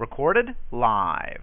Recorded live.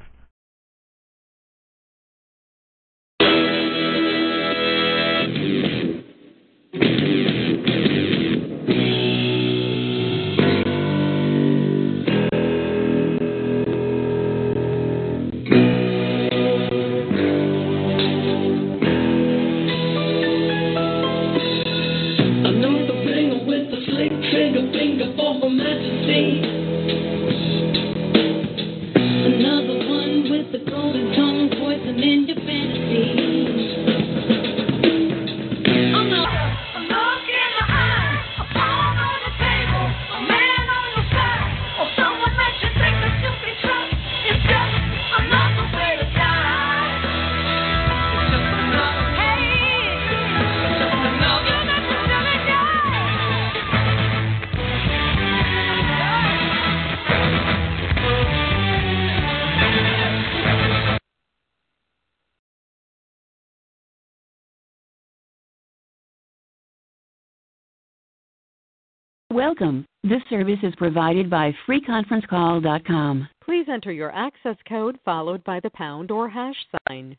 Welcome. This service is provided by freeconferencecall.com. Please enter your access code followed by the pound or hash sign.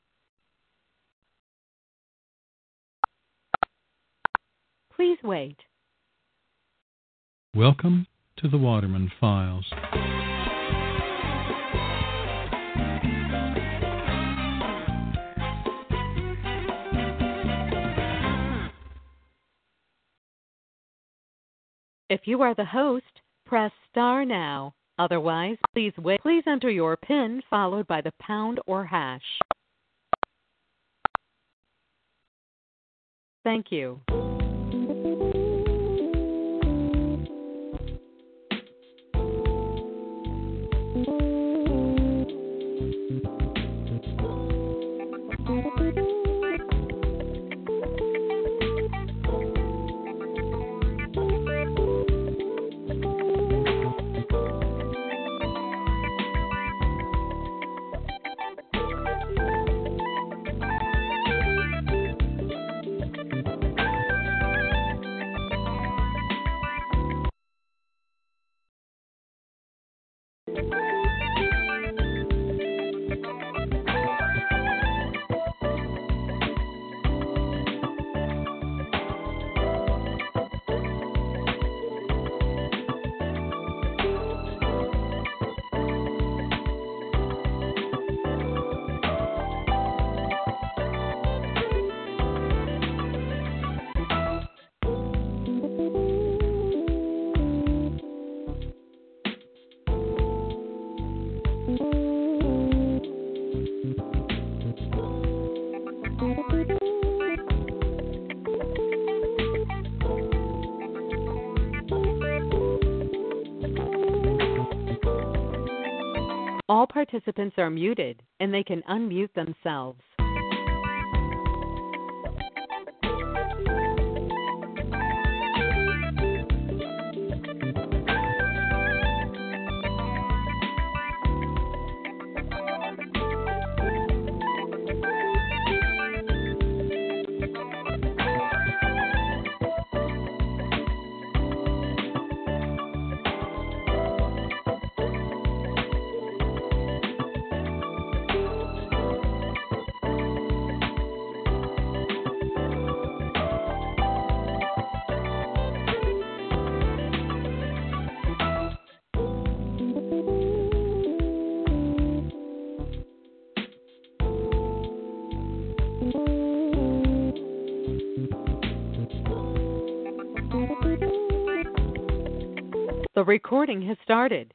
Please wait. Welcome to the Waterman Files. If you are the host, press star now. Otherwise, please wait. Please enter your PIN followed by the pound or hash. Thank you. All participants are muted and they can unmute themselves. Recording has started.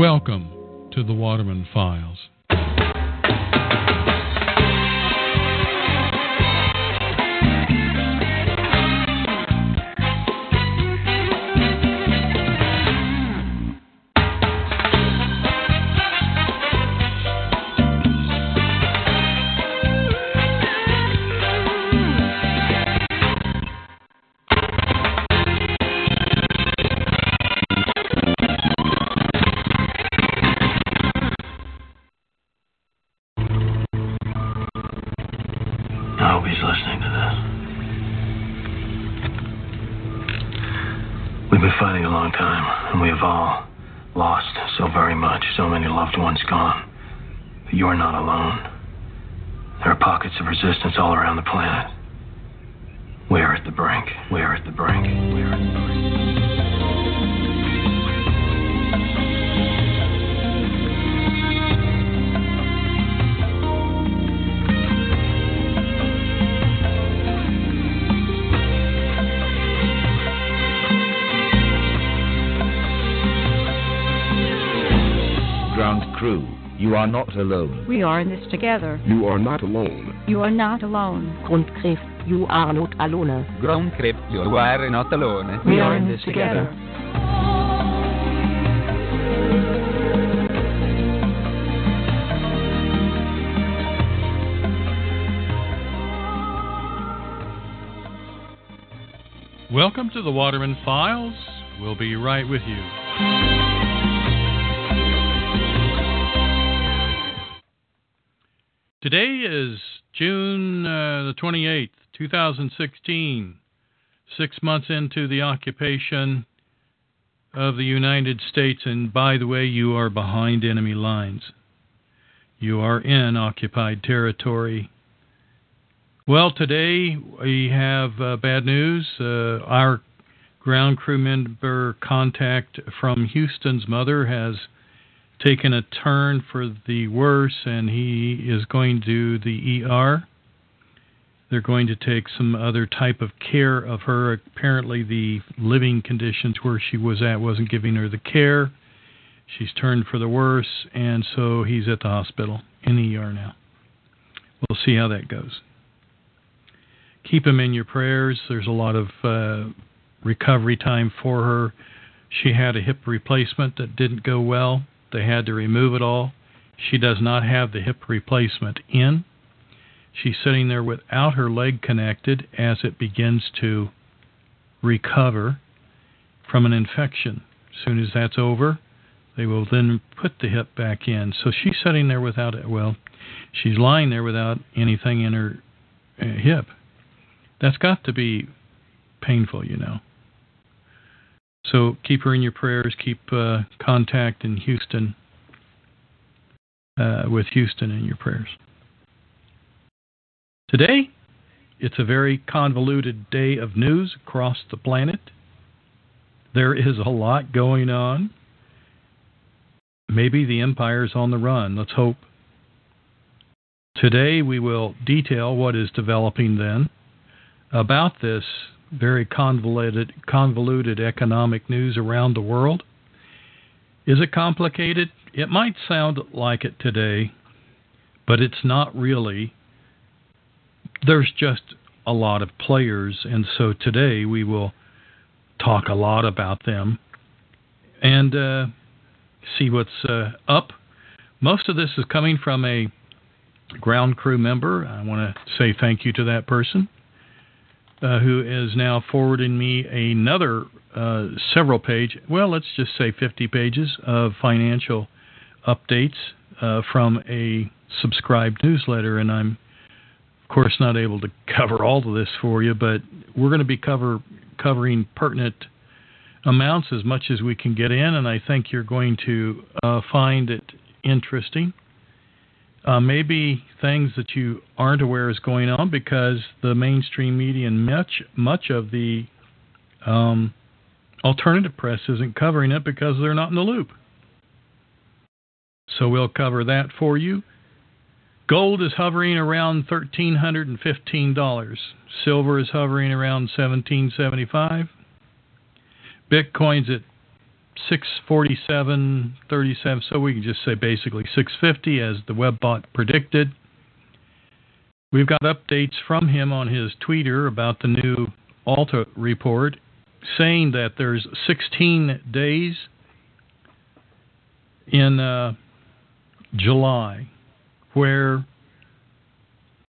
Welcome to the Waterman Files. But you are not alone. There are pockets of resistance all around the planet. We are at the brink. We are at the brink. We are at the brink. Ground crew, you are not alone. We are in this together. You are not alone. You are not alone. Grundkrift, you are not alone. Ground Crypt, you are not alone. We, are in this together. Welcome to the Waterman Files. We'll be right with you. Today is June uh, the 28th, 2016, six months into the occupation of the United States. And by the way, you are behind enemy lines. You are in occupied territory. Well, today we have uh, bad news. Uh, our ground crew member contact from Houston's mother has taken a turn for the worse, and he is going to the ER. They're going to take some other type of care of her. Apparently, the living conditions where she was at wasn't giving her the care. She's turned for the worse, and so he's at the hospital in the ER now. We'll see how that goes. Keep him in your prayers. There's a lot of uh, recovery time for her. She had a hip replacement that didn't go well. They had to remove it all. She does not have the hip replacement in. She's sitting there without her leg connected as it begins to recover from an infection. As soon as that's over, they will then put the hip back in. So she's sitting there without it. Well, she's lying there without anything in her uh, hip. That's got to be painful, you know. So keep her in your prayers. Keep uh, contact in Houston uh, with Houston in your prayers. Today, it's a very convoluted day of news across the planet. There is a lot going on. Maybe the empire's on the run. Let's hope. Today, we will detail what is developing then about this very convoluted, convoluted economic news around the world. Is it complicated? It might sound like it today, but it's not really. There's just a lot of players, and so today we will talk a lot about them and uh, see what's uh, up. Most of this is coming from a ground crew member. I want to say thank you to that person uh, who is now forwarding me another uh, several page, well, let's just say 50 pages of financial updates uh, from a subscribed newsletter. And I'm, of course, not able to cover all of this for you, but we're going to be cover covering pertinent amounts as much as we can get in, and I think you're going to uh, find it interesting. Uh, maybe things that you aren't aware is going on because the mainstream media and much much of the um, alternative press isn't covering it because they're not in the loop. So we'll cover that for you. Gold is hovering around thirteen hundred and fifteen dollars. Silver is hovering around seventeen seventy five. Bitcoin's at 647.37, so we can just say basically 650 as the web bot predicted. We've got updates from him on his Twitter about the new Alta report, saying that there's 16 days in uh, July where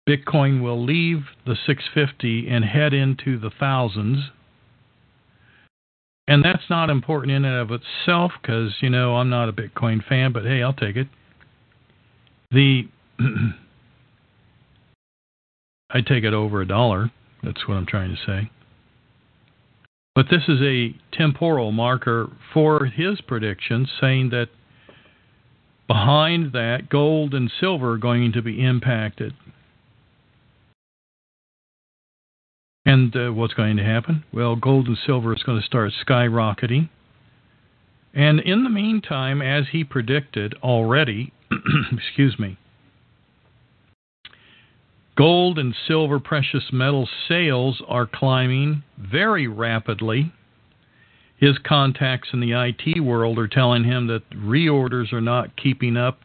Bitcoin will leave the 650 and head into the thousands. And that's not important in and of itself because, you know, I'm not a Bitcoin fan, but hey, I'll take it. The I take it over a dollar. That's what I'm trying to say. But this is a temporal marker for his prediction, saying that behind that, gold and silver are going to be impacted. And uh, what's going to happen? Well, gold and silver is going to start skyrocketing. And in the meantime, as he predicted already, excuse me, gold and silver precious metal sales are climbing very rapidly. His contacts in the IT world are telling him that reorders are not keeping up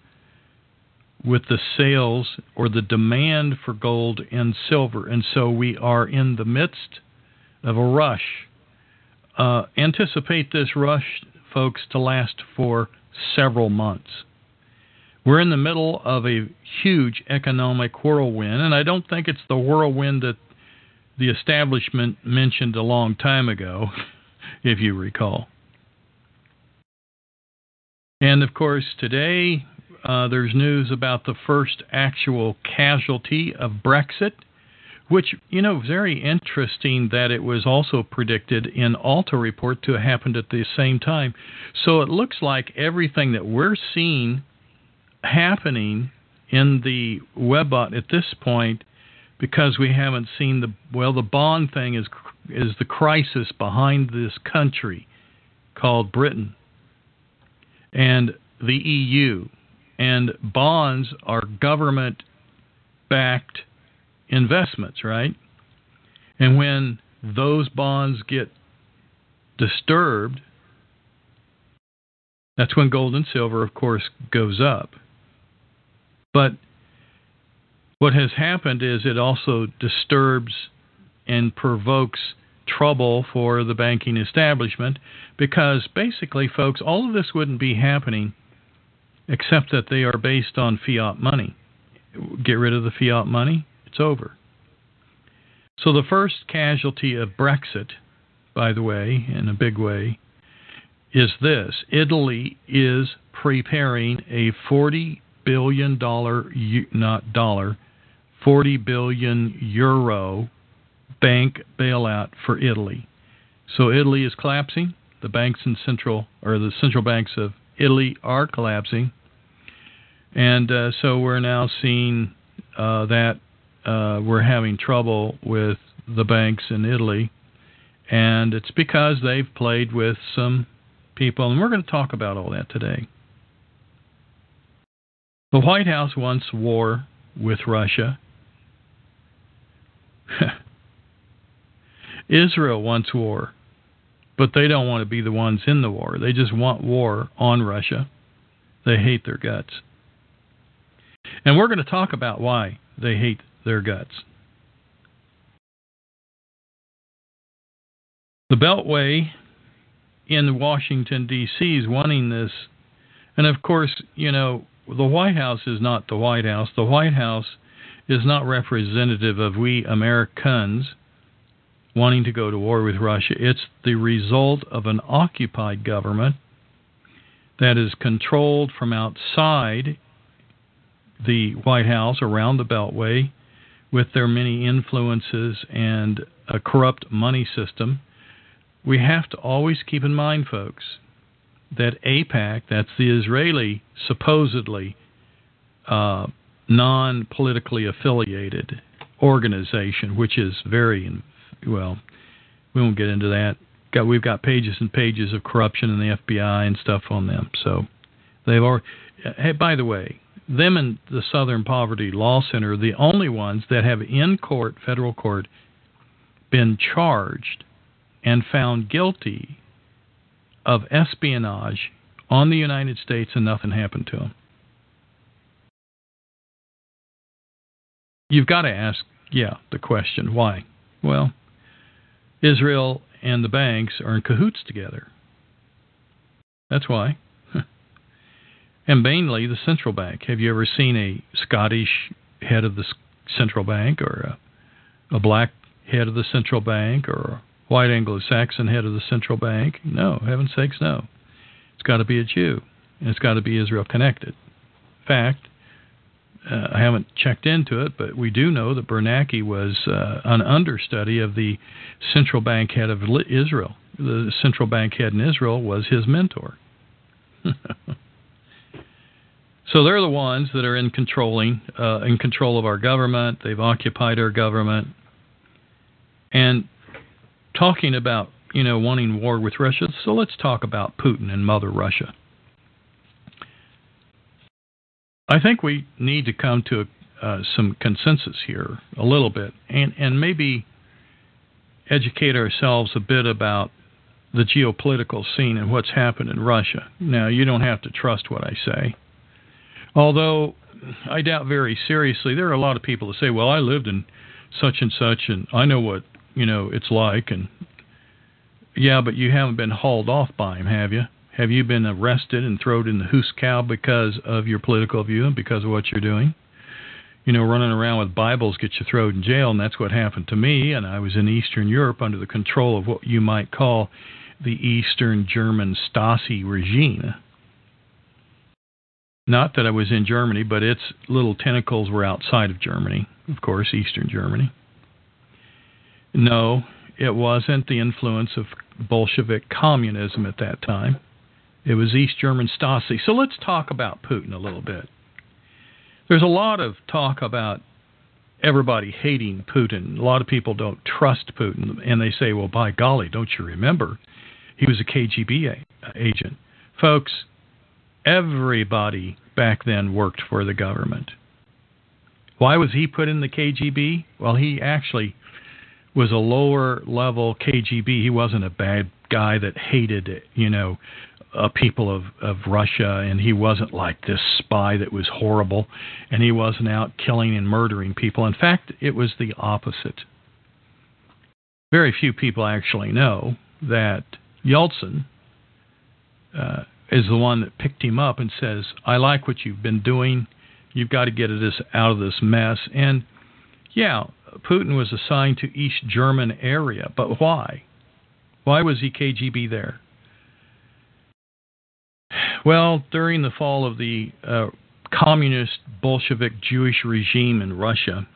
with the sales or the demand for gold and silver. And so we are in the midst of a rush. Uh, anticipate this rush, folks, to last for several months. We're in the middle of a huge economic whirlwind, and I don't think it's the whirlwind that the establishment mentioned a long time ago, if you recall. And of course, today uh, there's news about the first actual casualty of Brexit, which, you know, very interesting that it was also predicted in Alta report to have happened at the same time. So it looks like everything that we're seeing happening in the webbot at this point because we haven't seen the well the bond thing is is the crisis behind this country called Britain and the EU and bonds are government backed investments, right? And when those bonds get disturbed, that's when gold and silver, of course, goes up. But what has happened is it also disturbs and provokes trouble for the banking establishment because basically, folks, all of this wouldn't be happening except that they are based on fiat money. Get rid of the fiat money, it's over. So the first casualty of Brexit, by the way, in a big way, is this Italy is preparing a 40 billion dollar not dollar 40 billion euro bank bailout for Italy. So Italy is collapsing. The banks in central or the central banks of Italy are collapsing, and uh, so we're now seeing uh, that uh, we're having trouble with the banks in Italy, and it's because they've played with some people, and we're going to talk about all that today. The White House wants war with Russia. Israel wants war, but they don't want to be the ones in the war. They just want war on Russia. They hate their guts. And we're going to talk about why they hate their guts. The Beltway in Washington, D.C. is wanting this. And of course, you know, the White House is not the White House. The White House is not representative of we Americans wanting to go to war with Russia. It's the result of an occupied government that is controlled from outside the White House around the Beltway with their many influences and a corrupt money system. We have to always keep in mind, folks, that AIPAC, that's the Israeli supposedly uh, non politically affiliated organization, which is very, well, we won't get into that. Got, we've got pages and pages of corruption in the FBI and stuff on them. So they've already, hey, by the way, them and the Southern Poverty Law Center are the only ones that have in court, federal court, been charged and found guilty of espionage on the United States and nothing happened to them. You've got to ask, yeah, the question why? Well, Israel and the banks are in cahoots together. That's why. and mainly the central bank. Have you ever seen a Scottish head of the central bank or a, a black head of the central bank or a white Anglo Saxon head of the central bank? No, heaven's sakes, no. It's got to be a Jew, and it's got to be Israel connected. Fact, uh, I haven't checked into it, but we do know that Bernanke was uh, an understudy of the central bank head of Israel. The central bank head in Israel was his mentor. so they're the ones that are in controlling, uh, in control of our government. They've occupied our government, and talking about you know wanting war with Russia. So let's talk about Putin and Mother Russia. I think we need to come to uh, some consensus here a little bit, and and maybe educate ourselves a bit about the geopolitical scene and what's happened in Russia. Now, you don't have to trust what I say, although I doubt very seriously there are a lot of people that say, "Well, I lived in such and such, and I know what you know it's like," and yeah, but you haven't been hauled off by him, have you? Have you been arrested and thrown in the hoosegow because of your political view and because of what you're doing? You know, running around with Bibles gets you thrown in jail, and that's what happened to me. And I was in Eastern Europe under the control of what you might call the Eastern German Stasi regime. Not that I was in Germany, but its little tentacles were outside of Germany, of course, Eastern Germany. No, it wasn't the influence of Bolshevik communism at that time. It was East German Stasi. So let's talk about Putin a little bit. There's a lot of talk about everybody hating Putin. A lot of people don't trust Putin, and they say, well, by golly, don't you remember? He was a KGB agent. Folks, everybody back then worked for the government. Why was he put in the KGB? Well, he actually was a lower level KGB. He wasn't a bad guy that hated, you know, uh, people of, of Russia, and he wasn't like this spy that was horrible, and he wasn't out killing and murdering people. In fact, it was the opposite. Very few people actually know that Yeltsin uh, is the one that picked him up and says, "I like what you've been doing. You've got to get this out of this mess." And yeah, Putin was assigned to East German area, but why? Why was he KGB there? Well, during the fall of the uh, communist Bolshevik Jewish regime in Russia,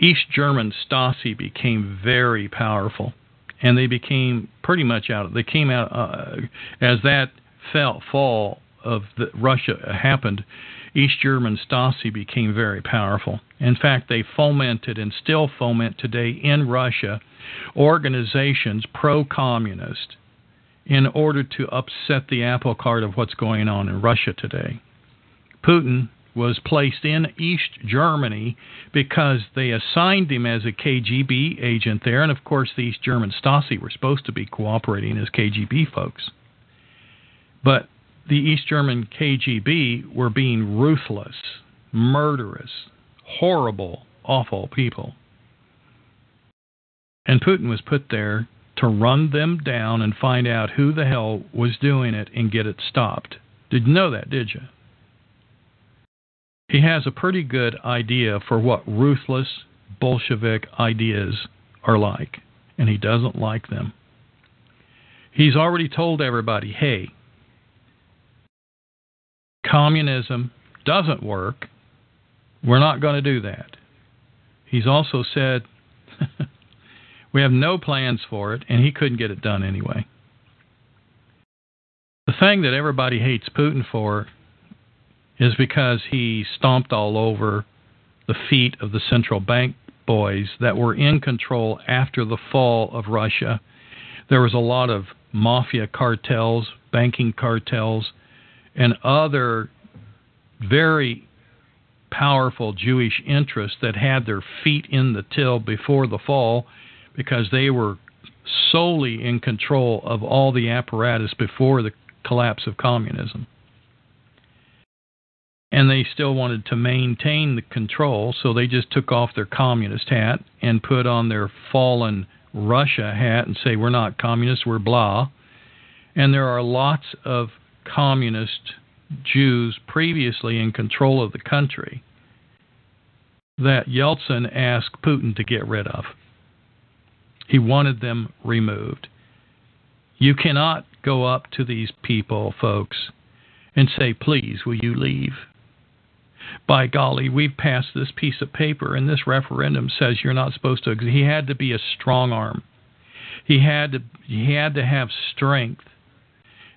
East German Stasi became very powerful, and they became pretty much out. Of, they came out uh, as that fell, fall of the, Russia happened. East German Stasi became very powerful. In fact, they fomented and still foment today in Russia organizations pro-communist in order to upset the apple cart of what's going on in Russia today. Putin was placed in East Germany because they assigned him as a KGB agent there, and of course, the East German Stasi were supposed to be cooperating as KGB folks. But the East German KGB were being ruthless, murderous, horrible, awful people. And Putin was put there to run them down and find out who the hell was doing it and get it stopped. Did you know that, did you? He has a pretty good idea for what ruthless Bolshevik ideas are like, and he doesn't like them. He's already told everybody hey, communism doesn't work. We're not going to do that. He's also said We have no plans for it, and he couldn't get it done anyway. The thing that everybody hates Putin for is because he stomped all over the feet of the central bank boys that were in control after the fall of Russia. There was a lot of mafia cartels, banking cartels, and other very powerful Jewish interests that had their feet in the till before the fall because they were solely in control of all the apparatus before the collapse of communism. And they still wanted to maintain the control, so they just took off their communist hat and put on their fallen Russia hat and say, We're not communists, we're blah. And there are lots of communist Jews previously in control of the country that Yeltsin asked Putin to get rid of. He wanted them removed. You cannot go up to these people, folks, and say, please, will you leave? By golly, we've passed this piece of paper, and this referendum says you're not supposed to. He had to be a strong arm. He had to. He had to have strength.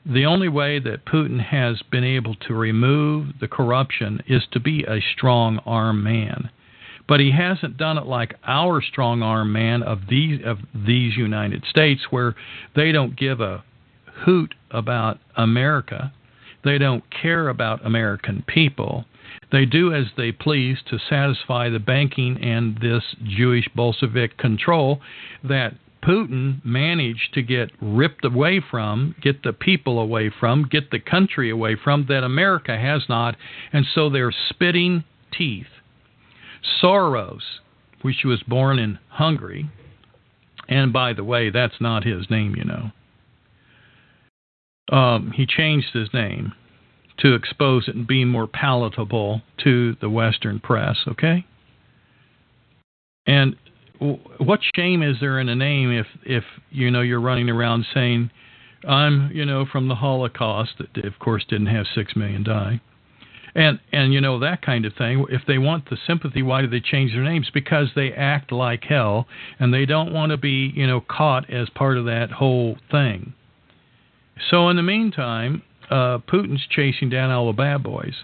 The only way that Putin has been able to remove the corruption is to be a strong arm man but he hasn't done it like our strong arm man of these of these United States where they don't give a hoot about America. They don't care about American people. They do as they please to satisfy the banking and this Jewish Bolshevik control that Putin managed to get ripped away from, get the people away from, get the country away from that America has not, and so they're spitting teeth Soros, which was born in Hungary, and by the way, that's not his name, you know. Um, he changed his name to expose it and be more palatable to the Western press, okay? And what shame is there in a name if, if you know you're running around saying, "I'm you know from the Holocaust," that of course didn't have six million die, and and you know that kind of thing if they want the sympathy why do they change their names? Because they act like hell and they don't want to be you know caught as part of that whole thing. So in the meantime uh putin's chasing down all the bad boys.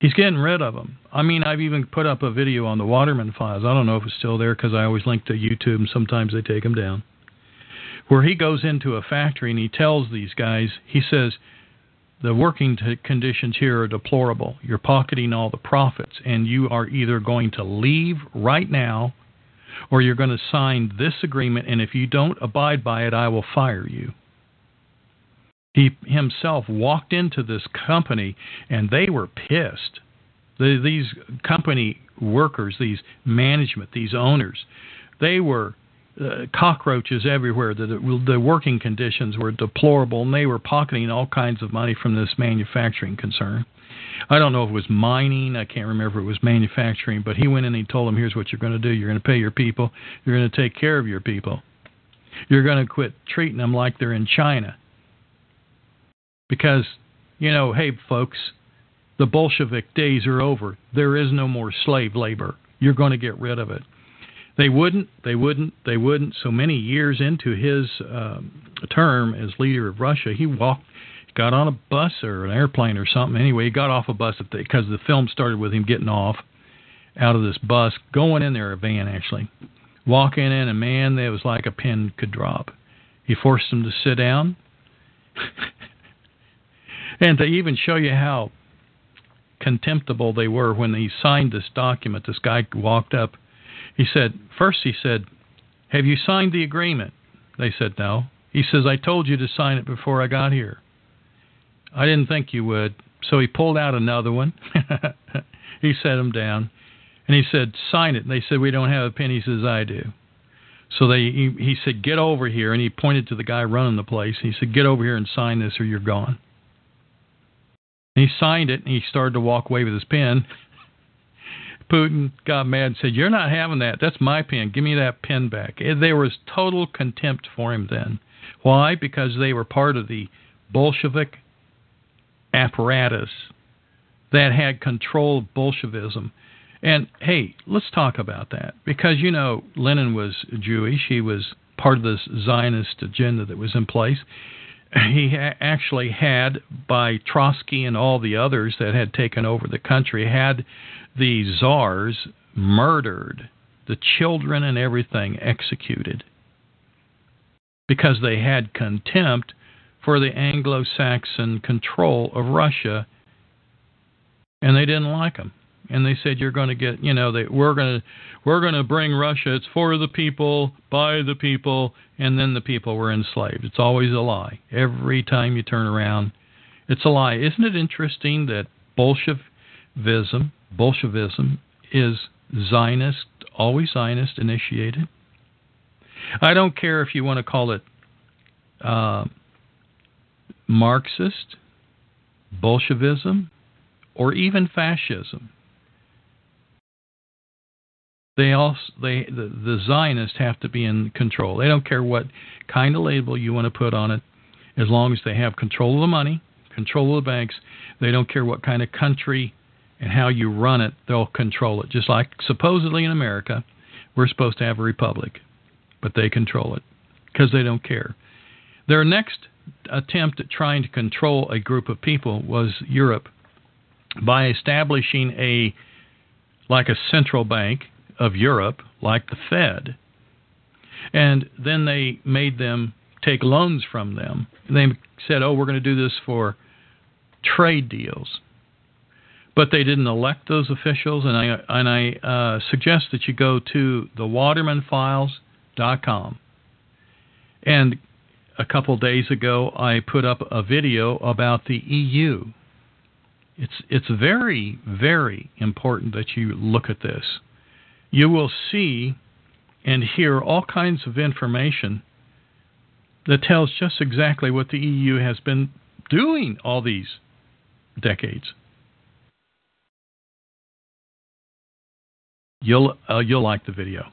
He's getting rid of them i mean i've even put up a video on the waterman files. I don't know if it's still there because i always link to youtube and sometimes they take them down. Where he goes into a factory and he tells these guys he says the working conditions here are deplorable. You're pocketing all the profits, and you are either going to leave right now or you're going to sign this agreement, and if you don't abide by it, I will fire you. He himself walked into this company, and they were pissed. The, these company workers, these management, these owners, they were uh, cockroaches everywhere. The, the working conditions were deplorable, and they were pocketing all kinds of money from this manufacturing concern. I don't know if it was mining. I can't remember if it was manufacturing, but he went in and he told them, "Here's what you're going to do. You're going to pay your people. You're going to take care of your people. You're going to quit treating them like they're in China." Because, you know, hey, folks, the Bolshevik days are over. There is no more slave labor. You're going to get rid of it. They wouldn't, they wouldn't, they wouldn't. So many years into his um, term as leader of Russia, he walked, got on a bus or an airplane or something. Anyway, he got off a bus because the film started with him getting off out of this bus, going in there, a van actually, walking in, and man, it was like a pin could drop. He forced them to sit down. and to even show you how contemptible they were when he signed this document, this guy walked up he said, First, he said, Have you signed the agreement? They said, No. He says, I told you to sign it before I got here. I didn't think you would. So he pulled out another one. he set them down. And he said, Sign it. And they said, We don't have a pen. He says, I do. So they he, he said, Get over here. And he pointed to the guy running the place. He said, Get over here and sign this or you're gone. And he signed it and he started to walk away with his pen. Putin got mad and said, "You're not having that. That's my pen. Give me that pen back." There was total contempt for him then. Why? Because they were part of the Bolshevik apparatus that had control of Bolshevism. And hey, let's talk about that because you know Lenin was Jewish. He was part of this Zionist agenda that was in place. He ha- actually had, by Trotsky and all the others that had taken over the country, had the czars murdered, the children and everything executed because they had contempt for the Anglo Saxon control of Russia and they didn't like them. and they said you're going to get, you know, they we're going to we're going to bring Russia. It's for the people, by the people, and then the people were enslaved. It's always a lie. Every time you turn around, it's a lie. Isn't it interesting that Bolshevism, Bolshevism is Zionist, always Zionist initiated? I don't care if you want to call it uh, Marxist, Bolshevism, or even fascism. They also they the, the Zionists have to be in control. They don't care what kind of label you want to put on it, as long as they have control of the money, control of the banks. They don't care what kind of country and how you run it. They'll control it. Just like supposedly in America, we're supposed to have a republic, but they control it because they don't care. Their next attempt at trying to control a group of people was Europe by establishing a like a central bank of Europe, like the Fed. And then they made them take loans from them. They said, "Oh, we're going to do this for trade deals." But they didn't elect those officials, and I and I uh, suggest that you go to thewatermanfiles.com. And a couple days ago, I put up a video about the EU. It's it's very very important that you look at this you will see and hear all kinds of information that tells just exactly what the EU has been doing all these decades. You'll uh, you'll like the video.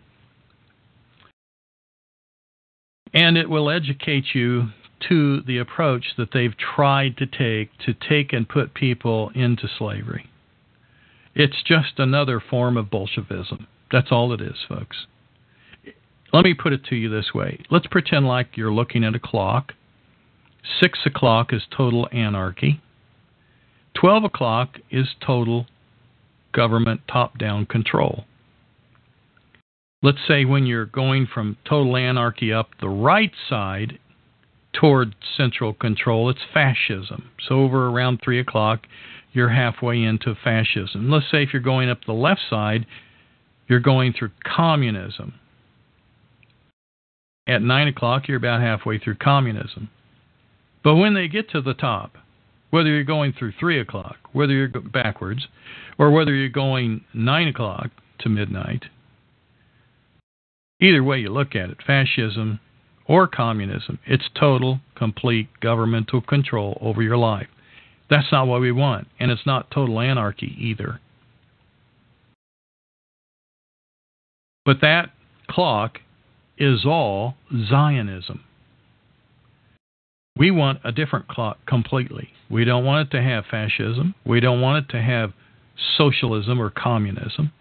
And it will educate you to the approach that they've tried to take to take and put people into slavery. It's just another form of Bolshevism. That's all it is, folks. Let me put it to you this way. Let's pretend like you're looking at a clock. Six o'clock is total anarchy. Twelve o'clock is total government top down control. Let's say when you're going from total anarchy up the right side toward central control, it's fascism. So over around 3 o'clock, you're halfway into fascism. Let's say if you're going up the left side, you're going through communism. At 9 o'clock, you're about halfway through communism. But when they get to the top, whether you're going through 3 o'clock, whether you're backwards, or whether you're going 9 o'clock to midnight, either way you look at it, fascism or communism, it's total, complete governmental control over your life. That's not what we want, and it's not total anarchy either. But that clock is all Zionism. We want a different clock completely. We don't want it to have fascism. We don't want it to have socialism or communism.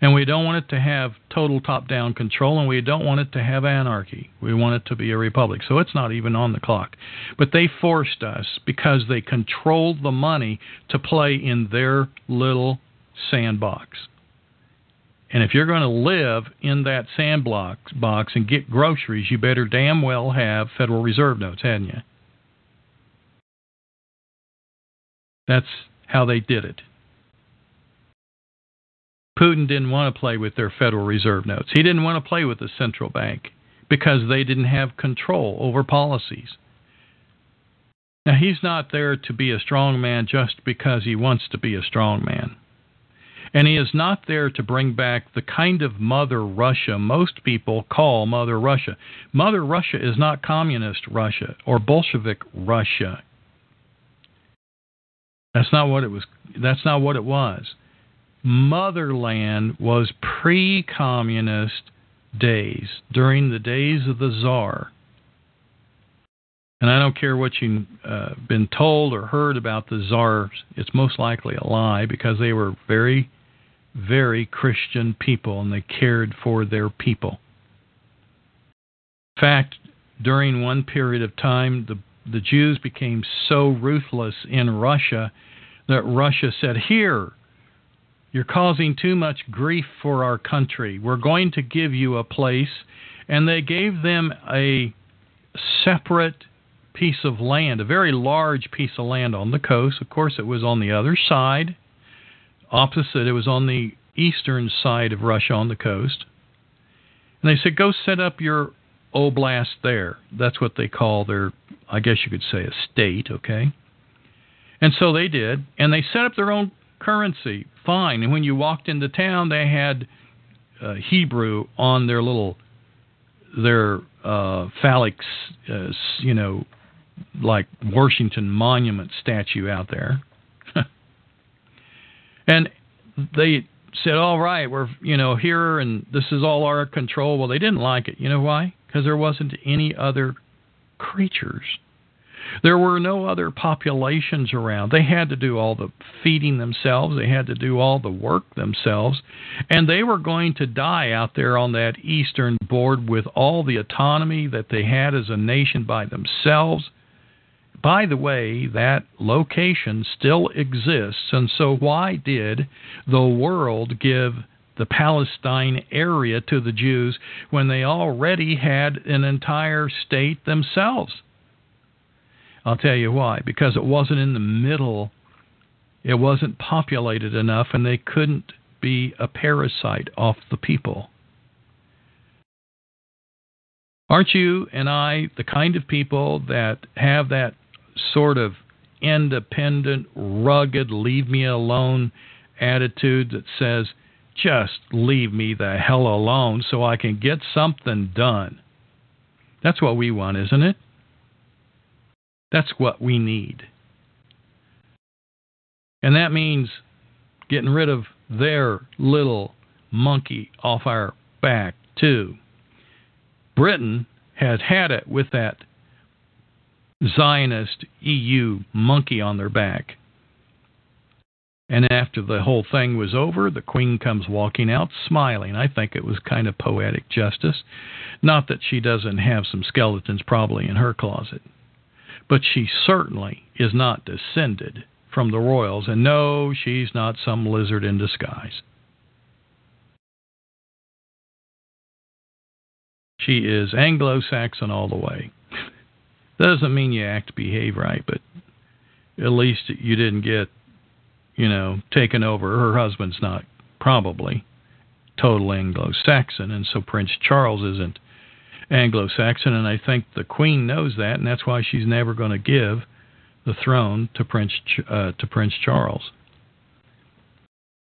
And we don't want it to have total top down control, and we don't want it to have anarchy. We want it to be a republic. So it's not even on the clock. But they forced us because they controlled the money to play in their little sandbox. And if you're going to live in that sandbox box and get groceries, you better damn well have Federal Reserve notes, hadn't you? That's how they did it. Putin didn't want to play with their Federal Reserve notes. He didn't want to play with the central bank because they didn't have control over policies. Now, he's not there to be a strong man just because he wants to be a strong man. And he is not there to bring back the kind of Mother Russia most people call Mother Russia. Mother Russia is not communist Russia or Bolshevik Russia. That's not what it was. That's not what it was. Motherland was pre-communist days, during the days of the czar. And I don't care what you've uh, been told or heard about the czars. It's most likely a lie because they were very very Christian people and they cared for their people. In fact, during one period of time, the, the Jews became so ruthless in Russia that Russia said, Here, you're causing too much grief for our country. We're going to give you a place. And they gave them a separate piece of land, a very large piece of land on the coast. Of course, it was on the other side opposite. It was on the eastern side of Russia on the coast. And they said, go set up your oblast there. That's what they call their, I guess you could say, a state, okay? And so they did, and they set up their own currency. Fine. And when you walked into town, they had uh, Hebrew on their little, their uh, phallic, uh, you know, like Washington Monument statue out there. And they said, "All right, we're you know here, and this is all our control." Well, they didn't like it. You know why? Because there wasn't any other creatures. There were no other populations around. They had to do all the feeding themselves. They had to do all the work themselves. And they were going to die out there on that eastern board with all the autonomy that they had as a nation by themselves. By the way, that location still exists. And so, why did the world give the Palestine area to the Jews when they already had an entire state themselves? I'll tell you why. Because it wasn't in the middle, it wasn't populated enough, and they couldn't be a parasite off the people. Aren't you and I the kind of people that have that sort of independent, rugged, leave me alone attitude that says, just leave me the hell alone so I can get something done? That's what we want, isn't it? That's what we need. And that means getting rid of their little monkey off our back, too. Britain has had it with that Zionist EU monkey on their back. And after the whole thing was over, the Queen comes walking out smiling. I think it was kind of poetic justice. Not that she doesn't have some skeletons probably in her closet but she certainly is not descended from the royals, and no, she's not some lizard in disguise. She is Anglo Saxon all the way. Doesn't mean you act behave right, but at least you didn't get, you know, taken over. Her husband's not probably total Anglo Saxon, and so Prince Charles isn't Anglo Saxon, and I think the Queen knows that, and that's why she's never going to give the throne to Prince uh, to Prince Charles.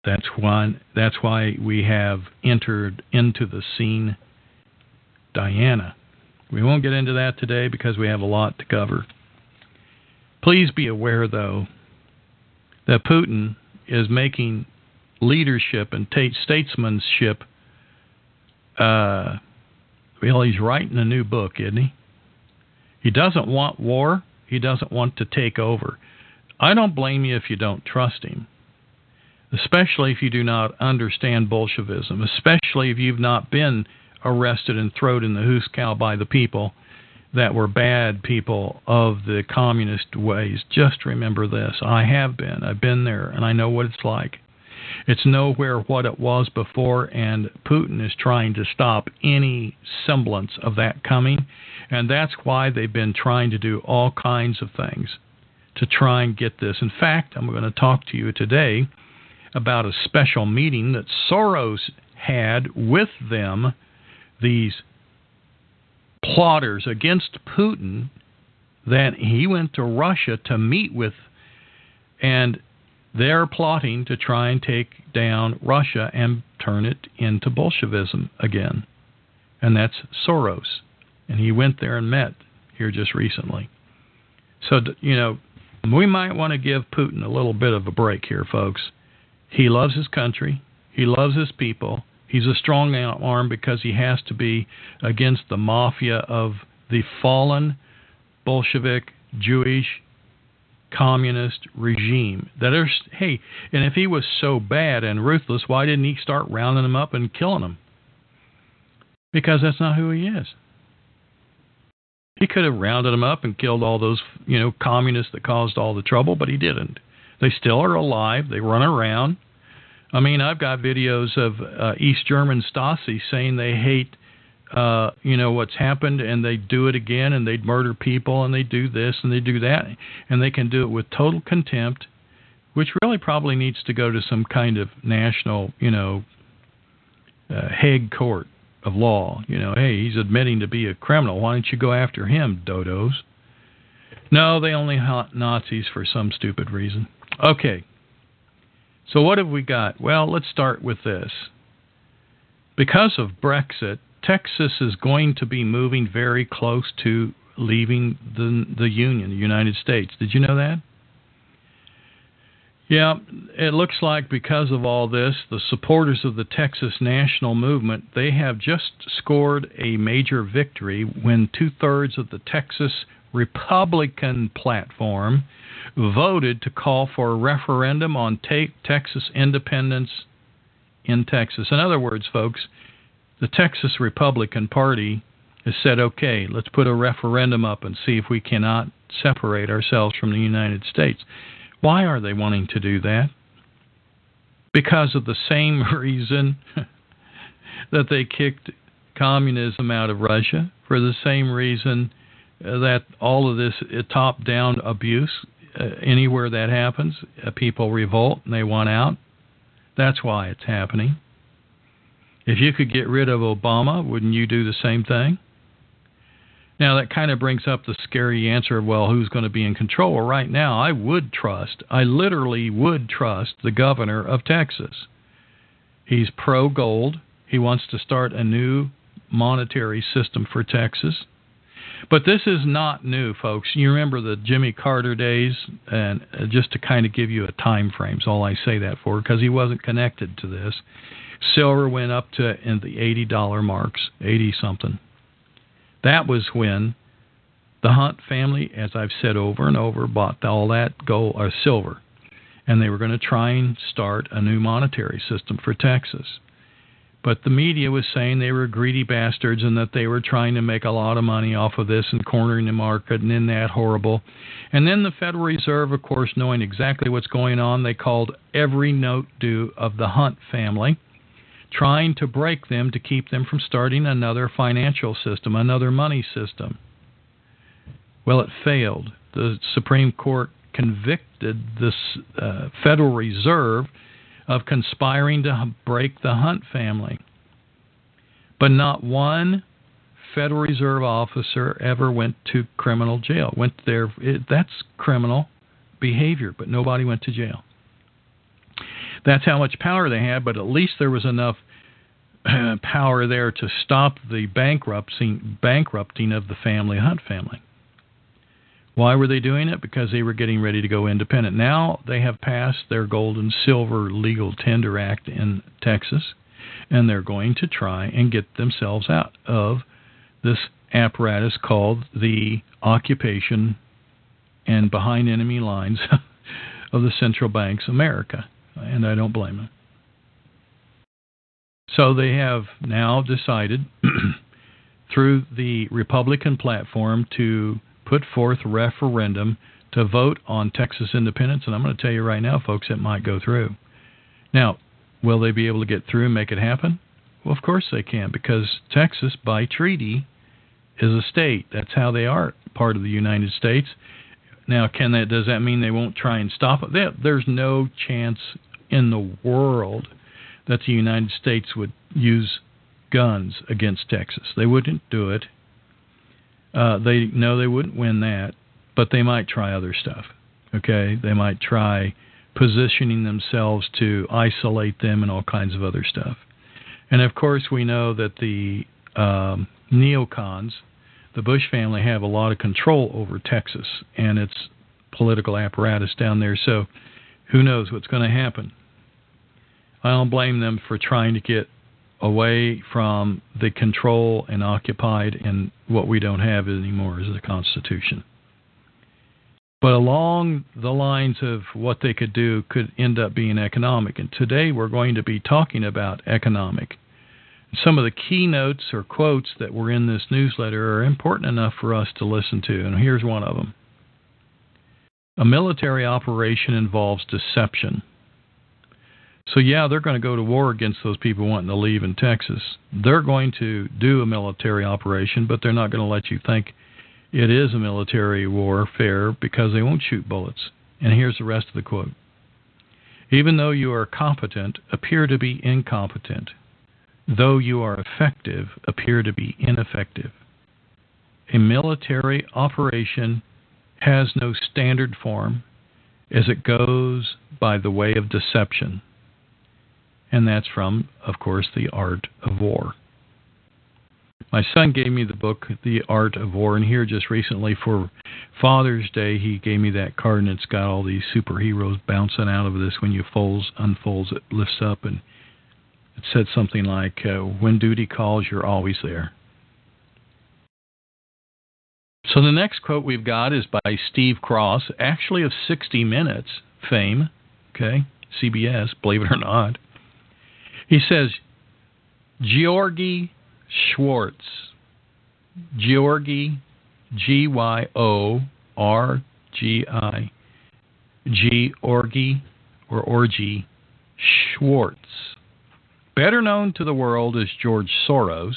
That's why that's why we have entered into the scene Diana. We won't get into that today because we have a lot to cover. Please be aware, though, that Putin is making leadership and statesmanship uh, well, he's writing a new book, isn't he? He doesn't want war. He doesn't want to take over. I don't blame you if you don't trust him, especially if you do not understand Bolshevism, especially if you've not been arrested and thrown in the hoosekow by the people that were bad people of the communist ways. Just remember this I have been. I've been there, and I know what it's like. It's nowhere what it was before, and Putin is trying to stop any semblance of that coming. And that's why they've been trying to do all kinds of things to try and get this. In fact, I'm going to talk to you today about a special meeting that Soros had with them, these plotters against Putin, that he went to Russia to meet with. And they're plotting to try and take down Russia and turn it into Bolshevism again. And that's Soros. And he went there and met here just recently. So, you know, we might want to give Putin a little bit of a break here, folks. He loves his country, he loves his people. He's a strong arm because he has to be against the mafia of the fallen Bolshevik, Jewish, communist regime. That is, hey, and if he was so bad and ruthless, why didn't he start rounding them up and killing them? Because that's not who he is. He could have rounded them up and killed all those, you know, communists that caused all the trouble, but he didn't. They still are alive. They run around. I mean, I've got videos of uh, East German Stasi saying they hate uh, you know what's happened, and they do it again, and they'd murder people, and they do this and they do that, and they can do it with total contempt, which really probably needs to go to some kind of national, you know, uh, Hague court of law. You know, hey, he's admitting to be a criminal. Why don't you go after him, dodos? No, they only hunt Nazis for some stupid reason. Okay. So what have we got? Well, let's start with this. Because of Brexit, Texas is going to be moving very close to leaving the the Union, the United States. Did you know that? Yeah, it looks like because of all this, the supporters of the Texas national movement, they have just scored a major victory when two thirds of the Texas Republican platform voted to call for a referendum on te- Texas independence in Texas. In other words, folks, the Texas Republican Party has said, okay, let's put a referendum up and see if we cannot separate ourselves from the United States. Why are they wanting to do that? Because of the same reason that they kicked communism out of Russia, for the same reason that all of this top down abuse, uh, anywhere that happens, uh, people revolt and they want out. That's why it's happening. If you could get rid of Obama, wouldn't you do the same thing? Now, that kind of brings up the scary answer of, well, who's going to be in control? Right now, I would trust, I literally would trust the governor of Texas. He's pro gold. He wants to start a new monetary system for Texas. But this is not new, folks. You remember the Jimmy Carter days, and uh, just to kind of give you a time frame, is all I say that for, because he wasn't connected to this. Silver went up to in the eighty dollar marks, eighty something. That was when the Hunt family, as I've said over and over, bought all that gold or silver, and they were going to try and start a new monetary system for Texas. But the media was saying they were greedy bastards and that they were trying to make a lot of money off of this and cornering the market and in that horrible. And then the Federal Reserve, of course, knowing exactly what's going on, they called every note due of the Hunt family trying to break them to keep them from starting another financial system, another money system. Well, it failed. The Supreme Court convicted the uh, Federal Reserve of conspiring to break the Hunt family. But not one Federal Reserve officer ever went to criminal jail. Went there. It, that's criminal behavior, but nobody went to jail. That's how much power they had, but at least there was enough power there to stop the bankrupting bankrupting of the family Hunt family. Why were they doing it? Because they were getting ready to go independent. Now they have passed their gold and silver legal tender act in Texas, and they're going to try and get themselves out of this apparatus called the occupation and behind enemy lines of the central banks America. And I don't blame them. So they have now decided through the Republican platform to put forth referendum to vote on Texas independence. And I'm going to tell you right now, folks, it might go through. Now, will they be able to get through and make it happen? Well, of course they can, because Texas, by treaty, is a state. That's how they are part of the United States. Now, can that does that mean they won't try and stop it? There's no chance in the world that the United States would use guns against Texas. They wouldn't do it. Uh, they know they wouldn't win that, but they might try other stuff. Okay, they might try positioning themselves to isolate them and all kinds of other stuff. And of course, we know that the um, neocons, the Bush family, have a lot of control over Texas and its political apparatus down there. So, who knows what's going to happen? I don't blame them for trying to get away from the control and occupied and what we don't have anymore is the Constitution. But along the lines of what they could do could end up being economic. And today we're going to be talking about economic. Some of the keynotes or quotes that were in this newsletter are important enough for us to listen to, and here's one of them. A military operation involves deception. So, yeah, they're going to go to war against those people wanting to leave in Texas. They're going to do a military operation, but they're not going to let you think it is a military warfare because they won't shoot bullets. And here's the rest of the quote Even though you are competent, appear to be incompetent. Though you are effective, appear to be ineffective. A military operation has no standard form as it goes by the way of deception. And that's from, of course, The Art of War. My son gave me the book, The Art of War, and here just recently for Father's Day, he gave me that card, and it's got all these superheroes bouncing out of this. When you folds, unfolds, it lifts up, and it said something like, uh, "When duty calls, you're always there." So the next quote we've got is by Steve Cross, actually of 60 Minutes fame, okay, CBS, believe it or not. He says, Georgi Schwartz, Georgi, G Y O R G I, Georgi or Orgy Schwartz, better known to the world as George Soros,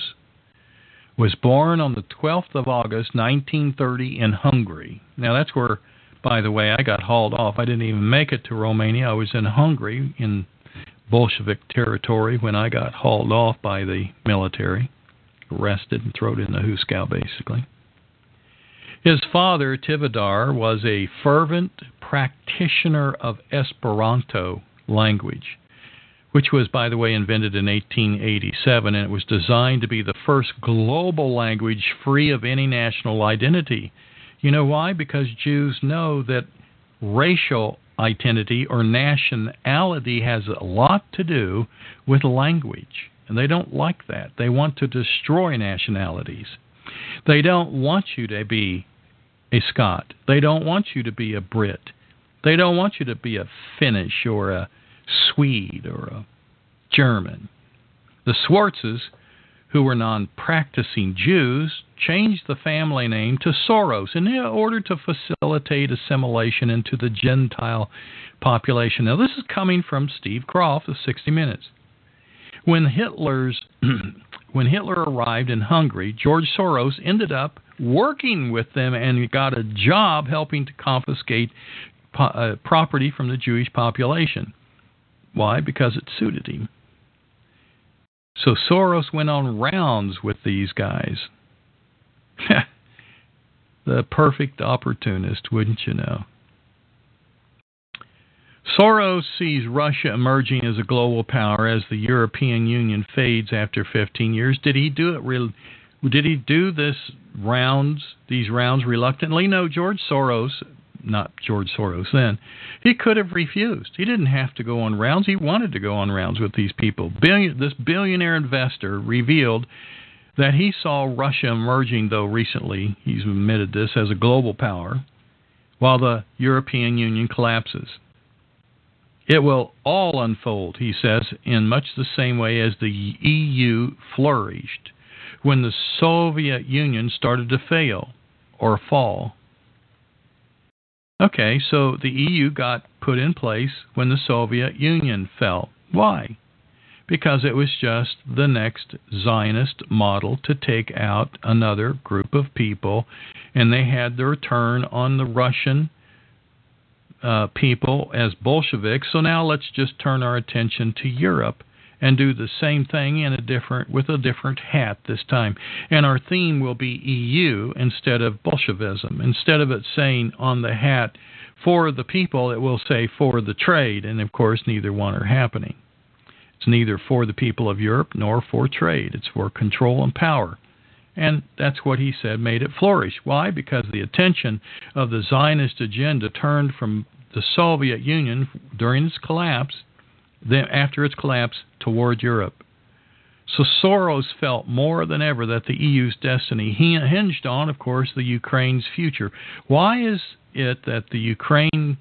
was born on the 12th of August 1930 in Hungary. Now that's where, by the way, I got hauled off. I didn't even make it to Romania. I was in Hungary in Bolshevik territory when I got hauled off by the military, arrested and thrown in the Huskow, basically. His father, Tivadar, was a fervent practitioner of Esperanto language, which was, by the way, invented in 1887, and it was designed to be the first global language free of any national identity. You know why? Because Jews know that racial identity or nationality has a lot to do with language, and they don't like that. They want to destroy nationalities. They don't want you to be a Scot. They don't want you to be a Brit. They don't want you to be a Finnish or a Swede or a German. The Schwartzes, who were non practicing Jews, changed the family name to Soros in order to facilitate assimilation into the Gentile population. Now, this is coming from Steve Kroft of 60 Minutes. When Hitler's when Hitler arrived in Hungary, George Soros ended up working with them and got a job helping to confiscate po- uh, property from the Jewish population. Why? Because it suited him. So Soros went on rounds with these guys. the perfect opportunist, wouldn't you know? Soros sees Russia emerging as a global power as the European Union fades after 15 years. Did he do it? Did he do this rounds, these rounds reluctantly? No, George Soros, not George Soros then, he could have refused. He didn't have to go on rounds. He wanted to go on rounds with these people. Billion, this billionaire investor revealed that he saw Russia emerging, though recently he's admitted this, as a global power, while the European Union collapses. It will all unfold, he says, in much the same way as the EU flourished when the Soviet Union started to fail or fall. Okay, so the EU got put in place when the Soviet Union fell. Why? Because it was just the next Zionist model to take out another group of people, and they had their turn on the Russian uh, people as Bolsheviks. So now let's just turn our attention to Europe and do the same thing in a different with a different hat this time. And our theme will be EU instead of Bolshevism. Instead of it saying on the hat for the people, it will say for the trade, and of course neither one are happening. It's neither for the people of Europe nor for trade. It's for control and power. And that's what he said made it flourish. Why? Because the attention of the Zionist agenda turned from the Soviet Union during its collapse, then after its collapse, toward Europe. So Soros felt more than ever that the EU's destiny hinged on, of course, the Ukraine's future. Why is it that the Ukraine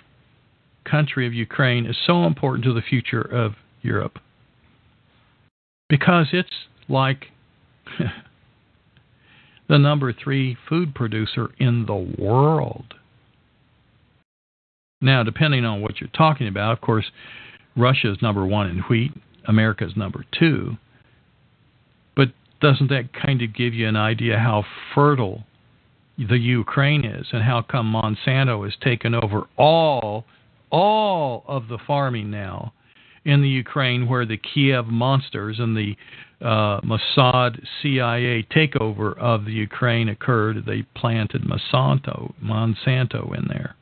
country of Ukraine is so important to the future of Europe? Because it's like the number three food producer in the world. Now, depending on what you're talking about, of course, Russia is number one in wheat, America is number two. But doesn't that kind of give you an idea how fertile the Ukraine is and how come Monsanto has taken over all all of the farming now in the Ukraine where the Kiev monsters and the uh, Mossad CIA takeover of the Ukraine occurred. They planted Monsanto, Monsanto in there.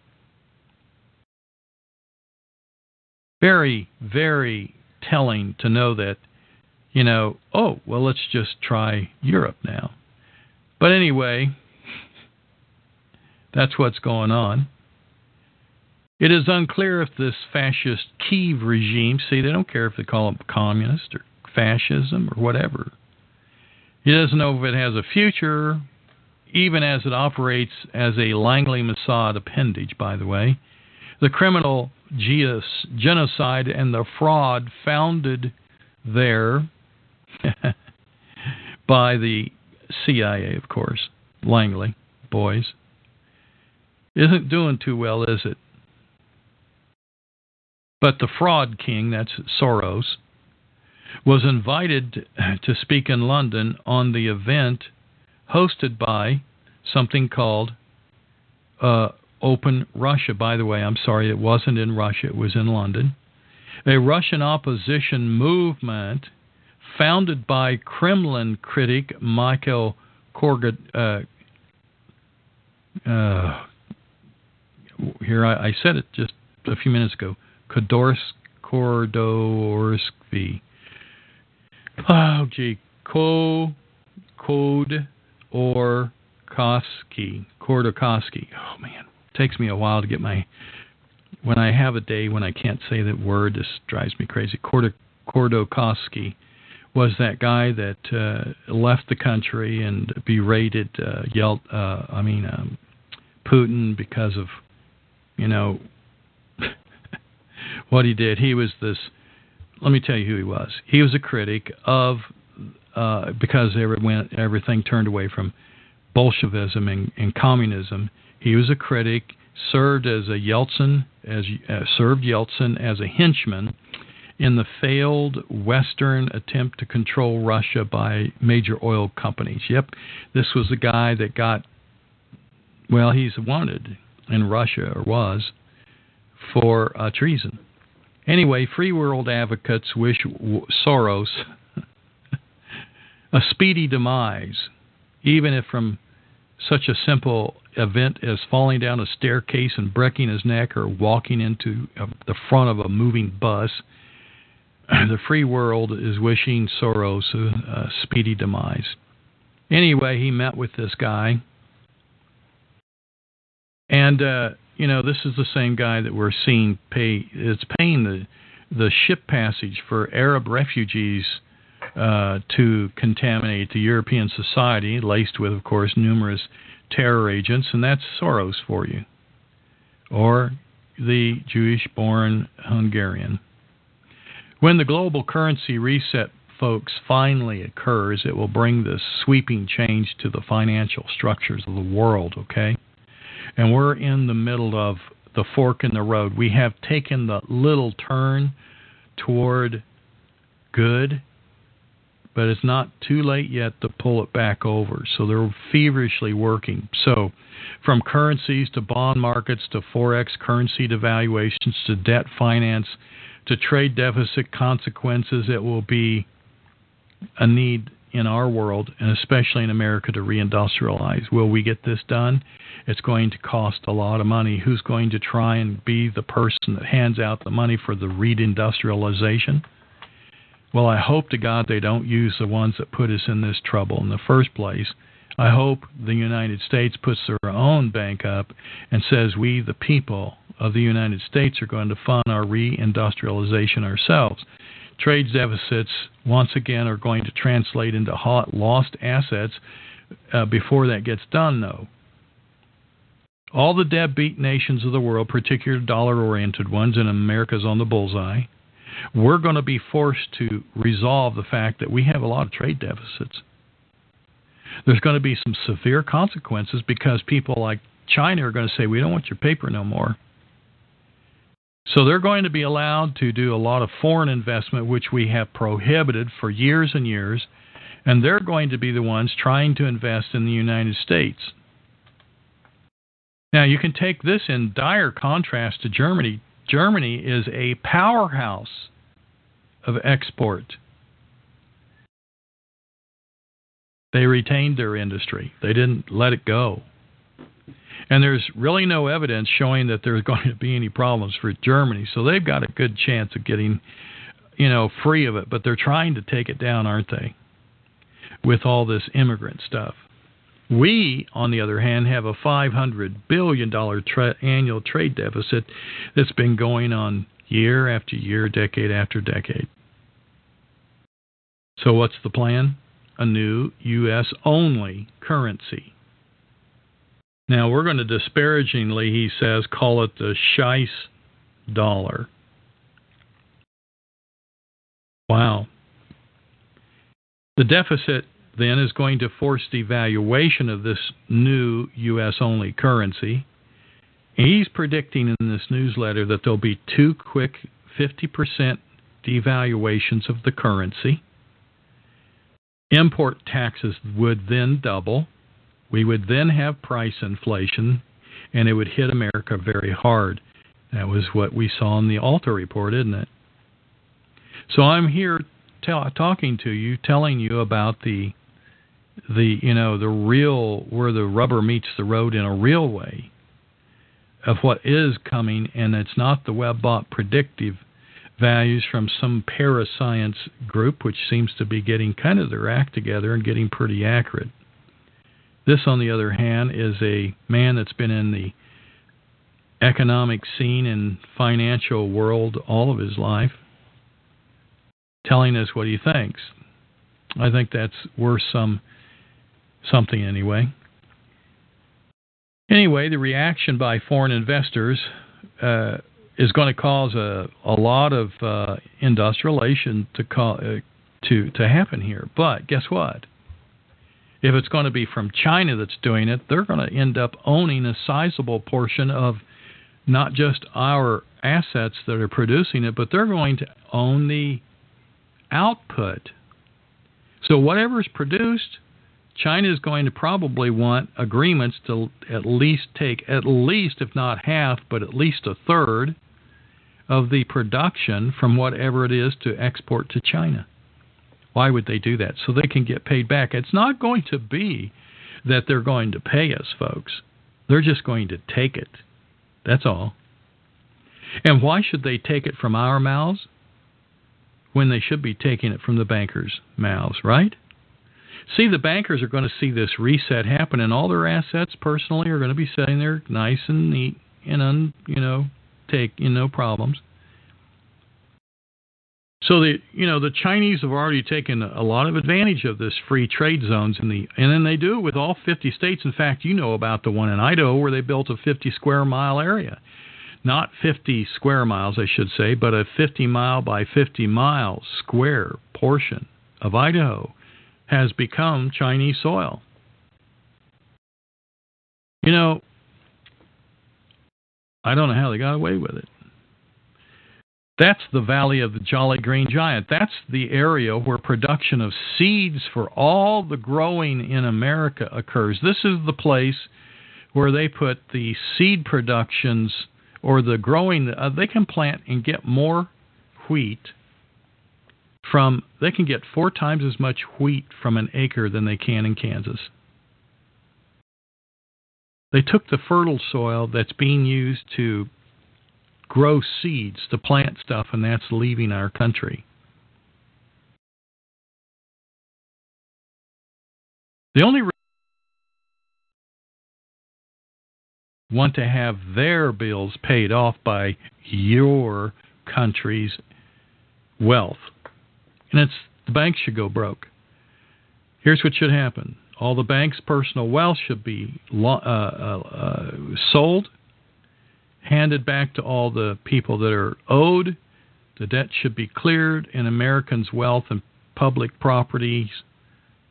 Very, very telling to know that, you know, oh, well, let's just try Europe now. But anyway, that's what's going on. It is unclear if this fascist Kiev regime, see, they don't care if they call it communist or fascism or whatever. He doesn't know if it has a future, even as it operates as a Langley Mossad appendage, by the way. The criminal genocide and the fraud founded there by the CIA, of course, Langley boys, isn't doing too well, is it? But the fraud king, that's Soros, was invited to speak in London on the event hosted by something called uh, Open Russia. By the way, I'm sorry, it wasn't in Russia, it was in London. A Russian opposition movement founded by Kremlin critic Michael Korgad. Uh, uh, here, I, I said it just a few minutes ago. Kodorsk, Kordorsky. Oh, gee. Ko, Code or Koski. Kordokoski. Oh, man. Takes me a while to get my. When I have a day when I can't say that word, this drives me crazy. Kordo, Kordokoski was that guy that uh, left the country and berated uh, Yelt, uh, I mean, um, Putin because of, you know, what he did. He was this. Let me tell you who he was. He was a critic of uh, because when everything turned away from Bolshevism and, and communism. He was a critic. Served as a Yeltsin as uh, served Yeltsin as a henchman in the failed Western attempt to control Russia by major oil companies. Yep, this was the guy that got. Well, he's wanted in Russia or was for uh, treason. Anyway, free world advocates wish Soros a speedy demise, even if from such a simple event as falling down a staircase and breaking his neck or walking into a, the front of a moving bus. The free world is wishing Soros a, a speedy demise. Anyway, he met with this guy, and uh, you know, this is the same guy that we're seeing pay. It's paying the the ship passage for Arab refugees uh, to contaminate the European society, laced with, of course, numerous terror agents, and that's Soros for you, or the Jewish-born Hungarian. When the global currency reset, folks, finally occurs, it will bring this sweeping change to the financial structures of the world. Okay and we're in the middle of the fork in the road. We have taken the little turn toward good, but it's not too late yet to pull it back over. So they're feverishly working. So, from currencies to bond markets to forex currency devaluations to debt finance to trade deficit consequences, it will be a need in our world, and especially in America, to reindustrialize. Will we get this done? It's going to cost a lot of money. Who's going to try and be the person that hands out the money for the reindustrialization? Well, I hope to God they don't use the ones that put us in this trouble in the first place. I hope the United States puts their own bank up and says we, the people of the United States, are going to fund our reindustrialization ourselves. Trade deficits, once again, are going to translate into hot lost assets uh, before that gets done, though. All the deadbeat nations of the world, particularly dollar oriented ones, and America's on the bullseye, we're going to be forced to resolve the fact that we have a lot of trade deficits. There's going to be some severe consequences because people like China are going to say, We don't want your paper no more. So they're going to be allowed to do a lot of foreign investment, which we have prohibited for years and years, and they're going to be the ones trying to invest in the United States. Now, you can take this in dire contrast to Germany Germany is a powerhouse of export. They retained their industry. They didn't let it go. And there's really no evidence showing that there's going to be any problems for Germany. So they've got a good chance of getting, you know, free of it. But they're trying to take it down, aren't they? With all this immigrant stuff. We, on the other hand, have a $500 billion tra- annual trade deficit that's been going on year after year, decade after decade. So, what's the plan? A new U.S. only currency. Now, we're going to disparagingly, he says, call it the Scheiss dollar. Wow. The deficit then is going to force the valuation of this new U.S. only currency. He's predicting in this newsletter that there'll be two quick 50% devaluations of the currency. Import taxes would then double. We would then have price inflation, and it would hit America very hard. That was what we saw in the Alta report, isn't it? So I'm here tell, talking to you, telling you about the the you know the real where the rubber meets the road in a real way of what is coming, and it's not the web-bot predictive values from some parascience group, which seems to be getting kind of their act together and getting pretty accurate. This, on the other hand, is a man that's been in the economic scene and financial world all of his life, telling us what he thinks. I think that's worth some something anyway. Anyway, the reaction by foreign investors uh, is going to cause a, a lot of uh, industrialization to, uh, to to happen here. But guess what? If it's going to be from China that's doing it, they're going to end up owning a sizable portion of not just our assets that are producing it, but they're going to own the output. So whatever's produced, China is going to probably want agreements to at least take at least, if not half, but at least a third of the production from whatever it is to export to China. Why would they do that? So they can get paid back. It's not going to be that they're going to pay us, folks. They're just going to take it. That's all. And why should they take it from our mouths when they should be taking it from the bankers' mouths, right? See, the bankers are going to see this reset happen, and all their assets personally are going to be sitting there nice and neat and un, you know, take you know problems. So the you know the Chinese have already taken a lot of advantage of this free trade zones in the and then they do it with all 50 states. In fact, you know about the one in Idaho where they built a 50 square mile area. Not 50 square miles, I should say, but a 50 mile by 50 mile square portion of Idaho has become Chinese soil. You know, I don't know how they got away with it. That's the Valley of the Jolly Green Giant. That's the area where production of seeds for all the growing in America occurs. This is the place where they put the seed productions or the growing. Uh, they can plant and get more wheat from. They can get four times as much wheat from an acre than they can in Kansas. They took the fertile soil that's being used to grow seeds to plant stuff, and that's leaving our country. The only want to have their bills paid off by your country's wealth. And it's the banks should go broke. Here's what should happen. All the bank's personal wealth should be uh, uh, uh, sold handed back to all the people that are owed. The debt should be cleared, and Americans' wealth and public properties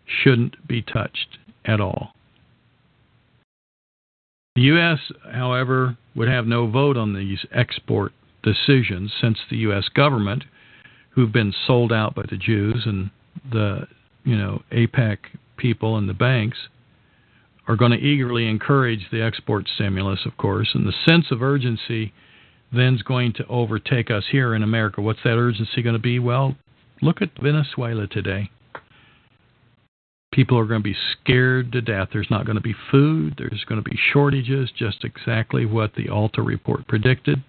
shouldn't be touched at all. The U.S., however, would have no vote on these export decisions since the U.S. government, who've been sold out by the Jews and the you know AIPAC people and the banks, are going to eagerly encourage the export stimulus, of course, and the sense of urgency then's going to overtake us here in America. What's that urgency going to be? Well, look at Venezuela today. People are going to be scared to death. There's not going to be food. There's going to be shortages, just exactly what the Alta report predicted.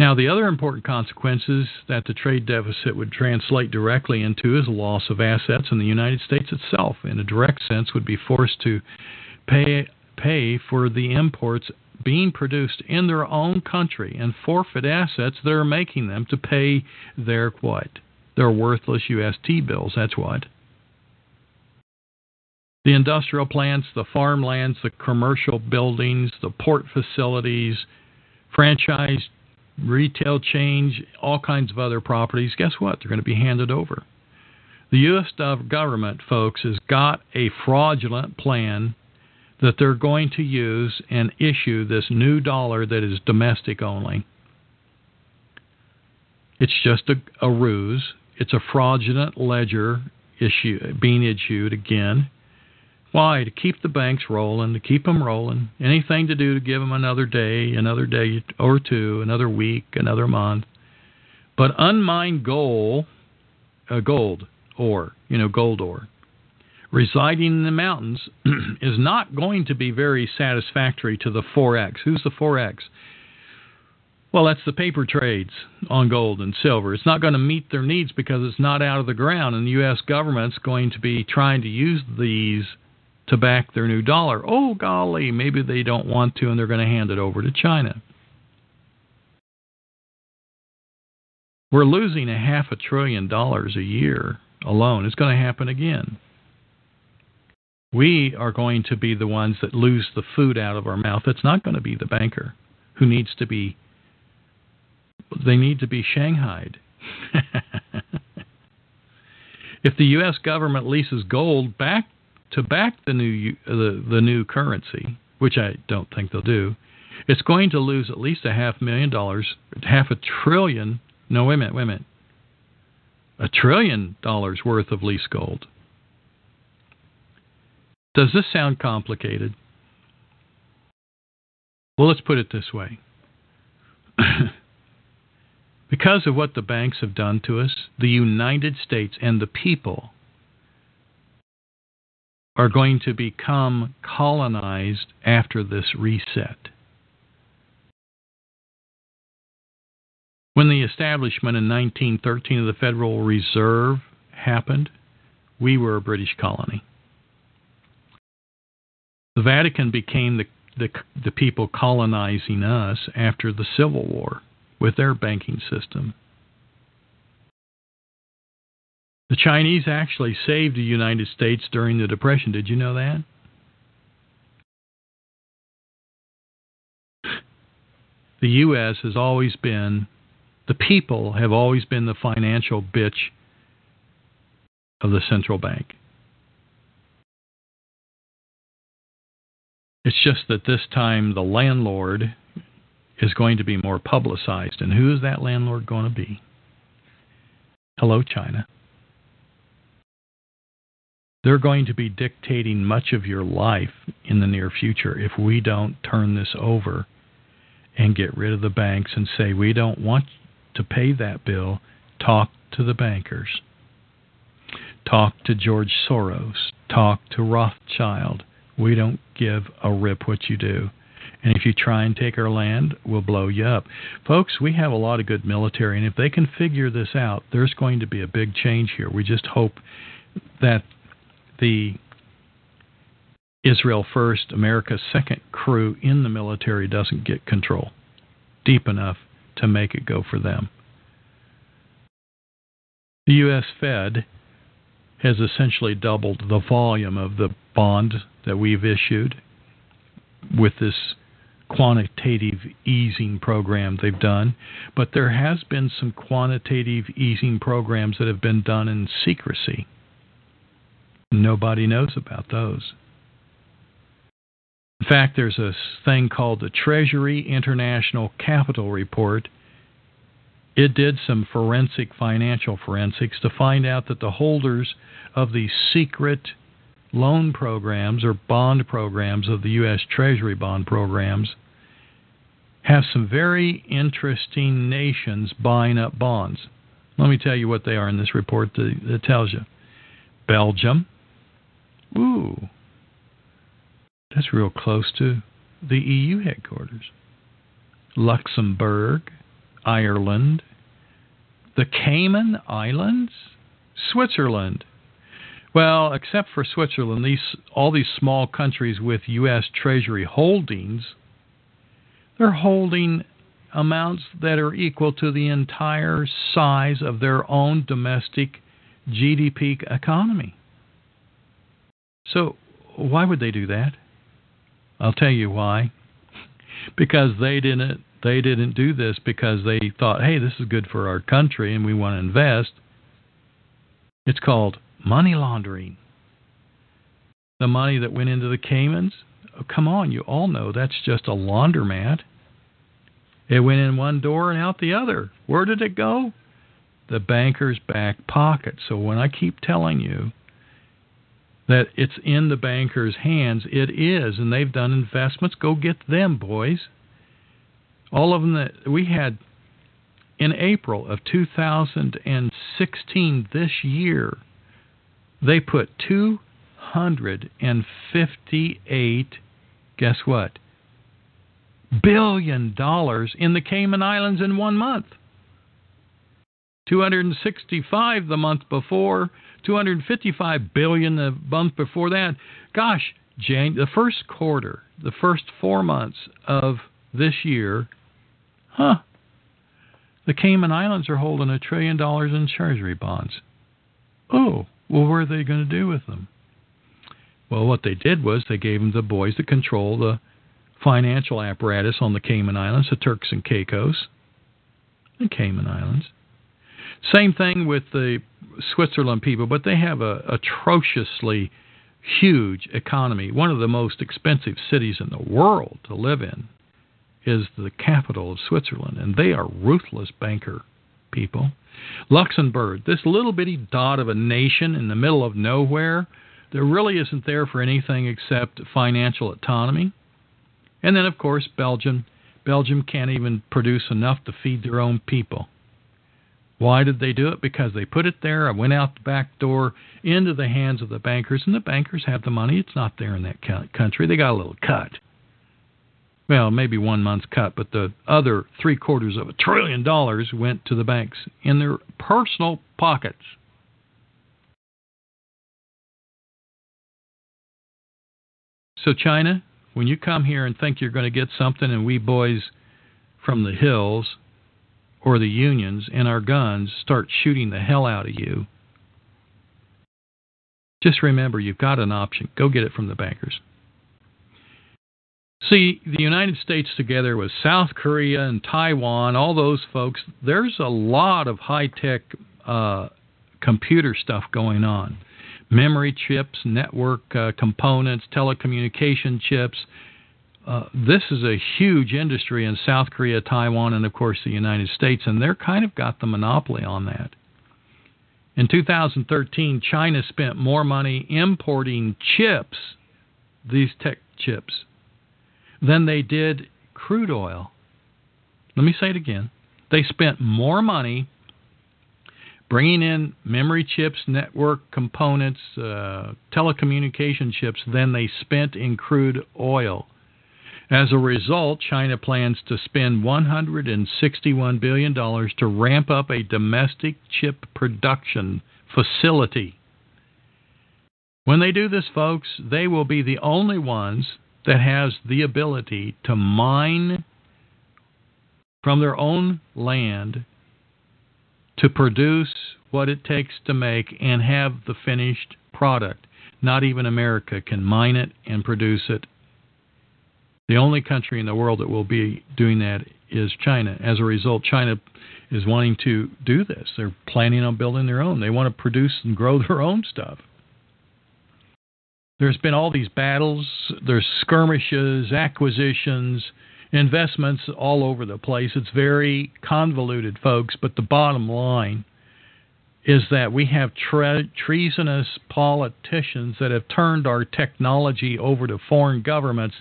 Now, the other important consequences that the trade deficit would translate directly into is a loss of assets in the United States itself. In a direct sense, would be forced to pay pay for the imports being produced in their own country and forfeit assets that are making them to pay their what? Their worthless UST bills. That's what. The industrial plants, the farmlands, the commercial buildings, the port facilities, franchise retail change, all kinds of other properties, guess what? They're going to be handed over. The U.S. government, folks, has got a fraudulent plan that they're going to use and issue this new dollar that is domestic only. It's just a, a ruse. It's a fraudulent ledger issue being issued again. Why? To keep the banks rolling, to keep them rolling. Anything to do to give them another day, another day or two, another week, another month. But unmined gold, uh, gold ore, you know, gold ore, residing in the mountains is not going to be very satisfactory to the 4X. Who's the 4X? Well, that's the paper trades on gold and silver. It's not going to meet their needs because it's not out of the ground, and the U.S. government's going to be trying to use these to back their new dollar. Oh, golly, maybe they don't want to and they're going to hand it over to China. We're losing a half a trillion dollars a year alone. It's going to happen again. We are going to be the ones that lose the food out of our mouth. It's not going to be the banker who needs to be, they need to be shanghaied. if the U.S. government leases gold back to back the new the, the new currency, which I don't think they'll do, it's going to lose at least a half million dollars, half a trillion. No, wait a minute, wait a minute. A trillion dollars worth of lease gold. Does this sound complicated? Well, let's put it this way. because of what the banks have done to us, the United States and the people are going to become colonized after this reset. When the establishment in 1913 of the Federal Reserve happened, we were a British colony. The Vatican became the, the, the people colonizing us after the Civil War with their banking system. The Chinese actually saved the United States during the Depression. Did you know that? The U.S. has always been, the people have always been the financial bitch of the central bank. It's just that this time the landlord is going to be more publicized. And who is that landlord going to be? Hello, China. They're going to be dictating much of your life in the near future if we don't turn this over and get rid of the banks and say, we don't want to pay that bill. Talk to the bankers. Talk to George Soros. Talk to Rothschild. We don't give a rip what you do. And if you try and take our land, we'll blow you up. Folks, we have a lot of good military, and if they can figure this out, there's going to be a big change here. We just hope that the Israel First, America's second crew in the military doesn't get control deep enough to make it go for them. The U.S. Fed has essentially doubled the volume of the bond that we've issued with this quantitative easing program they've done, but there has been some quantitative easing programs that have been done in secrecy. Nobody knows about those. In fact, there's a thing called the Treasury International Capital Report. It did some forensic financial forensics to find out that the holders of these secret loan programs or bond programs of the U.S. Treasury bond programs have some very interesting nations buying up bonds. Let me tell you what they are in this report that tells you. Belgium. Ooh. That's real close to the EU headquarters. Luxembourg, Ireland, the Cayman Islands, Switzerland. Well, except for Switzerland, these all these small countries with US Treasury holdings, they're holding amounts that are equal to the entire size of their own domestic GDP economy. So, why would they do that? I'll tell you why. Because they didn't they didn't do this because they thought, "Hey, this is good for our country and we want to invest." It's called money laundering. The money that went into the Caymans, oh, come on, you all know that's just a laundromat. It went in one door and out the other. Where did it go? The banker's back pocket. So when I keep telling you that it's in the banker's hands, it is, and they've done investments. Go get them, boys. All of them that we had in April of 2016, this year, they put 258, guess what? Billion dollars in the Cayman Islands in one month. 265 the month before, 255 billion the month before that. Gosh, Jane, the first quarter, the first 4 months of this year, huh? The Cayman Islands are holding a trillion dollars in treasury bonds. Oh, well, what are they going to do with them? Well, what they did was they gave them the boys that control the financial apparatus on the Cayman Islands, the Turks and Caicos, the Cayman Islands. Same thing with the Switzerland people, but they have a atrociously huge economy. One of the most expensive cities in the world to live in is the capital of Switzerland, and they are ruthless banker people. Luxembourg, this little bitty dot of a nation in the middle of nowhere, that really isn't there for anything except financial autonomy. And then, of course, Belgium. Belgium can't even produce enough to feed their own people. Why did they do it? Because they put it there. I went out the back door into the hands of the bankers, and the bankers have the money. It's not there in that country. They got a little cut. Well, maybe one month's cut, but the other three quarters of a trillion dollars went to the banks in their personal pockets. So, China, when you come here and think you're going to get something, and we boys from the hills or the unions and our guns start shooting the hell out of you, just remember you've got an option. Go get it from the bankers. See, the United States together with South Korea and Taiwan, all those folks, there's a lot of high tech uh, computer stuff going on memory chips, network uh, components, telecommunication chips. Uh, this is a huge industry in South Korea, Taiwan, and of course the United States, and they're kind of got the monopoly on that. In 2013, China spent more money importing chips, these tech chips, than they did crude oil. Let me say it again. They spent more money bringing in memory chips, network components, uh, telecommunication chips than they spent in crude oil. As a result, China plans to spend $161 billion to ramp up a domestic chip production facility. When they do this, folks, they will be the only ones that has the ability to mine from their own land to produce what it takes to make and have the finished product. Not even America can mine it and produce it. The only country in the world that will be doing that is China. As a result, China is wanting to do this. They're planning on building their own. They want to produce and grow their own stuff. There's been all these battles, there's skirmishes, acquisitions, investments all over the place. It's very convoluted, folks, but the bottom line is that we have tre- treasonous politicians that have turned our technology over to foreign governments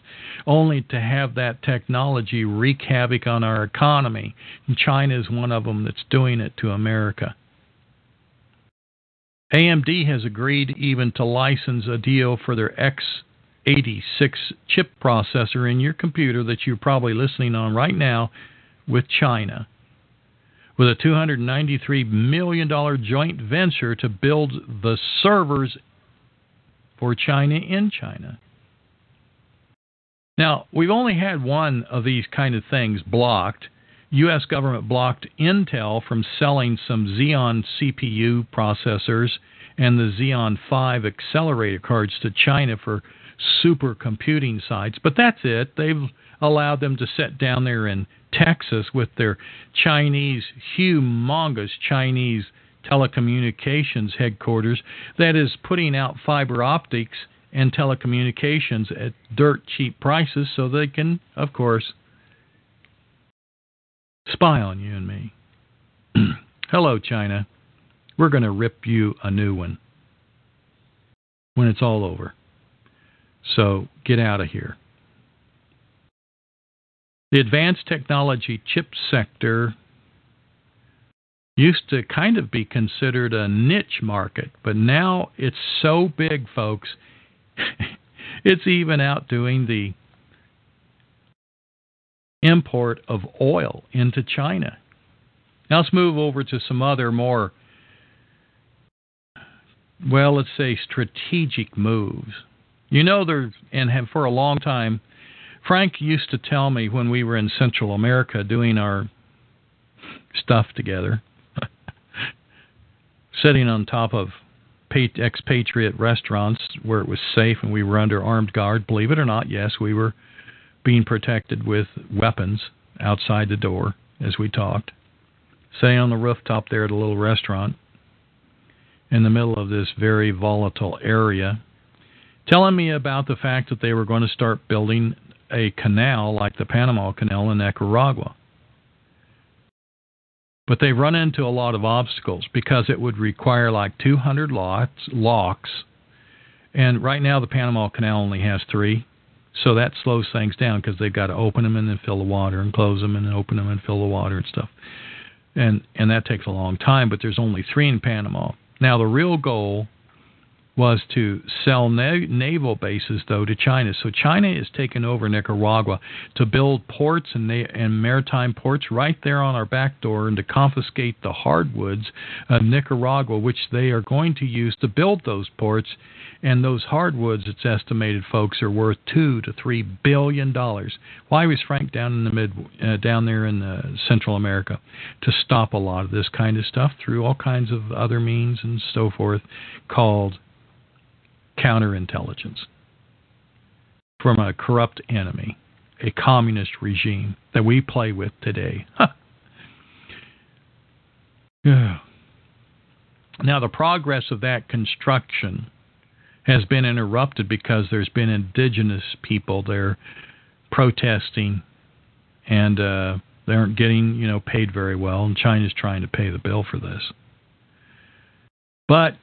only to have that technology wreak havoc on our economy. And China is one of them that's doing it to America. AMD has agreed even to license a deal for their x86 chip processor in your computer that you're probably listening on right now with China with a $293 million joint venture to build the servers for China in China. Now, we've only had one of these kind of things blocked. U.S. government blocked Intel from selling some Xeon CPU processors and the Xeon Phi accelerator cards to China for supercomputing sites, but that's it. They've allowed them to sit down there in Texas with their Chinese, humongous Chinese telecommunications headquarters that is putting out fiber optics and telecommunications at dirt cheap prices so they can, of course, spy on you and me. Hello, China. We're going to rip you a new one when it's all over. So get out of here. The advanced technology chip sector used to kind of be considered a niche market, but now it's so big, folks, it's even outdoing the import of oil into China. Now let's move over to some other more, well, let's say strategic moves. You know, there, and have for a long time, Frank used to tell me when we were in Central America doing our stuff together, sitting on top of expatriate restaurants where it was safe and we were under armed guard. Believe it or not, yes, we were being protected with weapons outside the door as we talked. Sitting on the rooftop there at a little restaurant in the middle of this very volatile area, telling me about the fact that they were going to start building a canal like the Panama Canal in Nicaragua. But they run into a lot of obstacles because it would require like 200 lots, locks. And right now, the Panama Canal only has three. So that slows things down because they've got to open them and then fill the water and close them and then open them and fill the water and stuff. And, and that takes a long time, but there's only three in Panama. Now, the real goal was to sell na- naval bases, though, to China. So China is taking over Nicaragua to build ports and, na- and maritime ports right there on our back door and to confiscate the hardwoods of Nicaragua, which they are going to use to build those ports. And those hardwoods, it's estimated, folks, are worth two to three billion dollars. Why was Frank down in the mid, uh, down there in uh, Central America, to stop a lot of this kind of stuff through all kinds of other means and so forth, called counterintelligence from a corrupt enemy, a communist regime that we play with today. now, the progress of that construction has been interrupted because there's been indigenous people there protesting and uh, they aren't getting you know paid very well and China's trying to pay the bill for this. But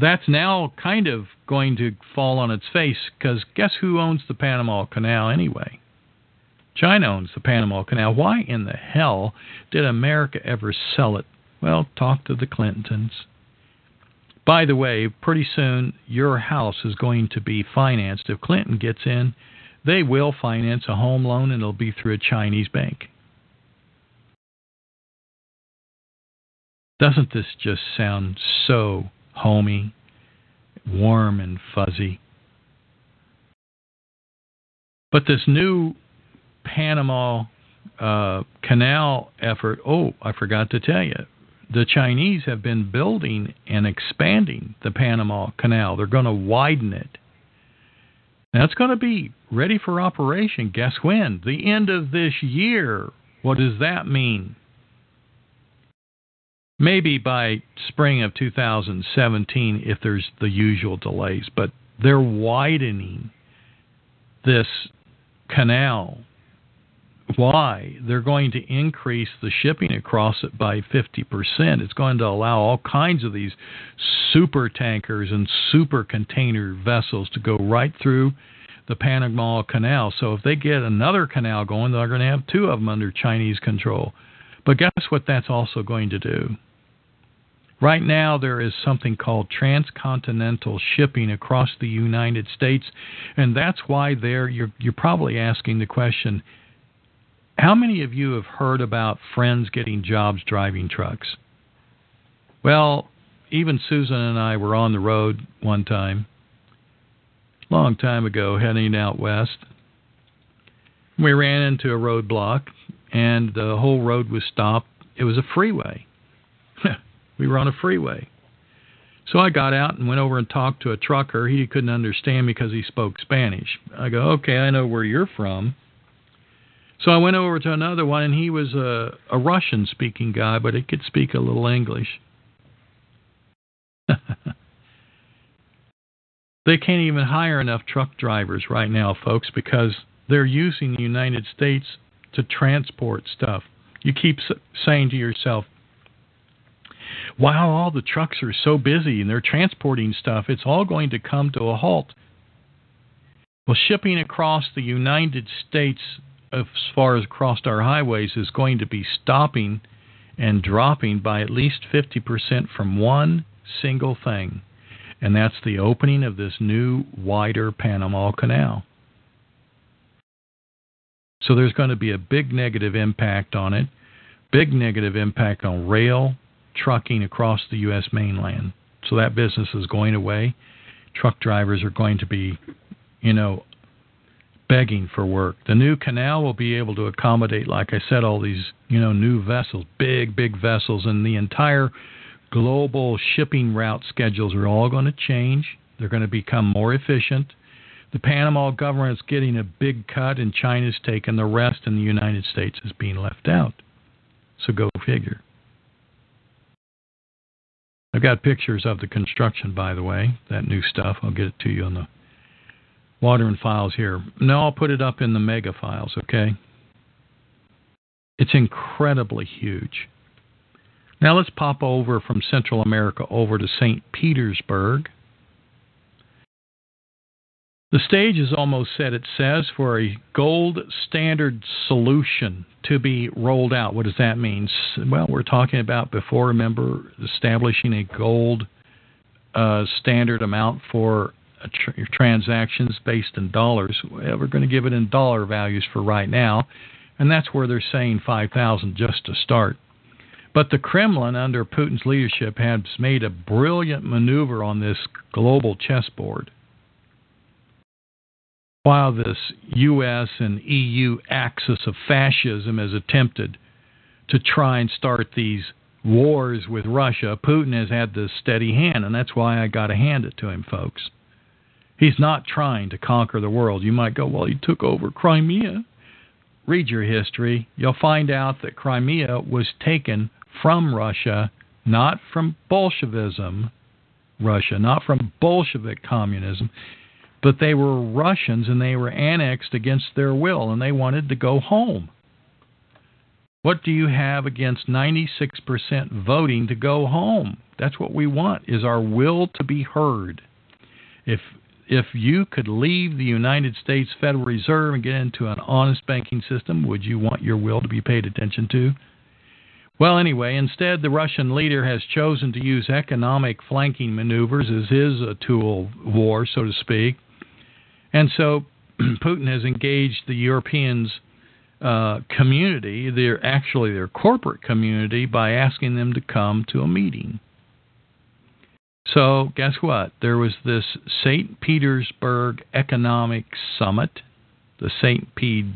that's now kind of going to fall on its face because guess who owns the Panama Canal anyway? China owns the Panama Canal. Why in the hell did America ever sell it? Well, talk to the Clintons. By the way, pretty soon your house is going to be financed. If Clinton gets in, they will finance a home loan and it'll be through a Chinese bank. Doesn't this just sound so homey, warm, and fuzzy. But this new Panama uh, Canal effort, oh, I forgot to tell you, the Chinese have been building and expanding the Panama Canal. They're going to widen it. Now it's going to be ready for operation. Guess when? The end of this year. What does that mean? Maybe by spring of 2017 if there's the usual delays, but they're widening this canal why they're going to increase the shipping across it by 50%. It's going to allow all kinds of these super tankers and super container vessels to go right through the Panama Canal. So if they get another canal going, they're going to have two of them under Chinese control. But guess what that's also going to do? Right now, there is something called transcontinental shipping across the United States, and that's why there you're you're probably asking the question: How many of you have heard about friends getting jobs driving trucks? Well, even Susan and I were on the road one time, long time ago, heading out west. We ran into a roadblock, and the whole road was stopped. It was a freeway. we were on a freeway. So I got out and went over and talked to a trucker. He couldn't understand me because he spoke Spanish. I go, okay, I know where you're from. So I went over to another one, and he was a, a Russian speaking guy, but he could speak a little English. they can't even hire enough truck drivers right now, folks, because they're using the United States to transport stuff. You keep saying to yourself, wow, all the trucks are so busy and they're transporting stuff, it's all going to come to a halt. Well, shipping across the United States, as far as across our highways, is going to be stopping and dropping by at least 50% from one single thing, and that's the opening of this new, wider Panama Canal. So there's going to be a big negative impact on it, big negative impact on rail, trucking across the U.S. mainland. So that business is going away. Truck drivers are going to be, you know, begging for work. The new canal will be able to accommodate, like I said, all these, you know, new vessels, big, big vessels, and the entire global shipping route schedules are all going to change. They're going to become more efficient. The Panama government is getting a big cut, and China's taking the rest, and the United States is being left out. So go figure. I've got pictures of the construction, by the way, that new stuff. I'll get it to you on the Waterman Files here. No, I'll put it up in the mega files, okay? It's incredibly huge. Now let's pop over from Central America over to St. Petersburg. The stage is almost set, it says, for a gold standard solution to be rolled out. What does that mean? Well, we're talking about before, remember, establishing a gold uh, standard amount for tr- transactions based in dollars. Well, we're going to give it in dollar values for right now, and that's where they're saying 5,000 just to start. But the Kremlin, under Putin's leadership, has made a brilliant maneuver on this global chessboard while this U.S. and EU axis of fascism has attempted to try and start these wars with Russia, Putin has had this steady hand, and that's why I got to hand it to him, folks. He's not trying to conquer the world. You might go, well, he took over Crimea. Read your history. You'll find out that Crimea was taken from Russia, not from Bolshevism, Russia, not from Bolshevik communism but they were Russians and they were annexed against their will and they wanted to go home. What do you have against 96% voting to go home? That's what we want is our will to be heard. If if you could leave the United States Federal Reserve and get into an honest banking system, would you want your will to be paid attention to? Well, anyway, instead, the Russian leader has chosen to use economic flanking maneuvers as his uh, tool of war, so to speak. And so Putin has engaged the Europeans uh, community, their actually their corporate community, by asking them to come to a meeting. So guess what? There was this St. Petersburg Economic Summit, the St. Pete,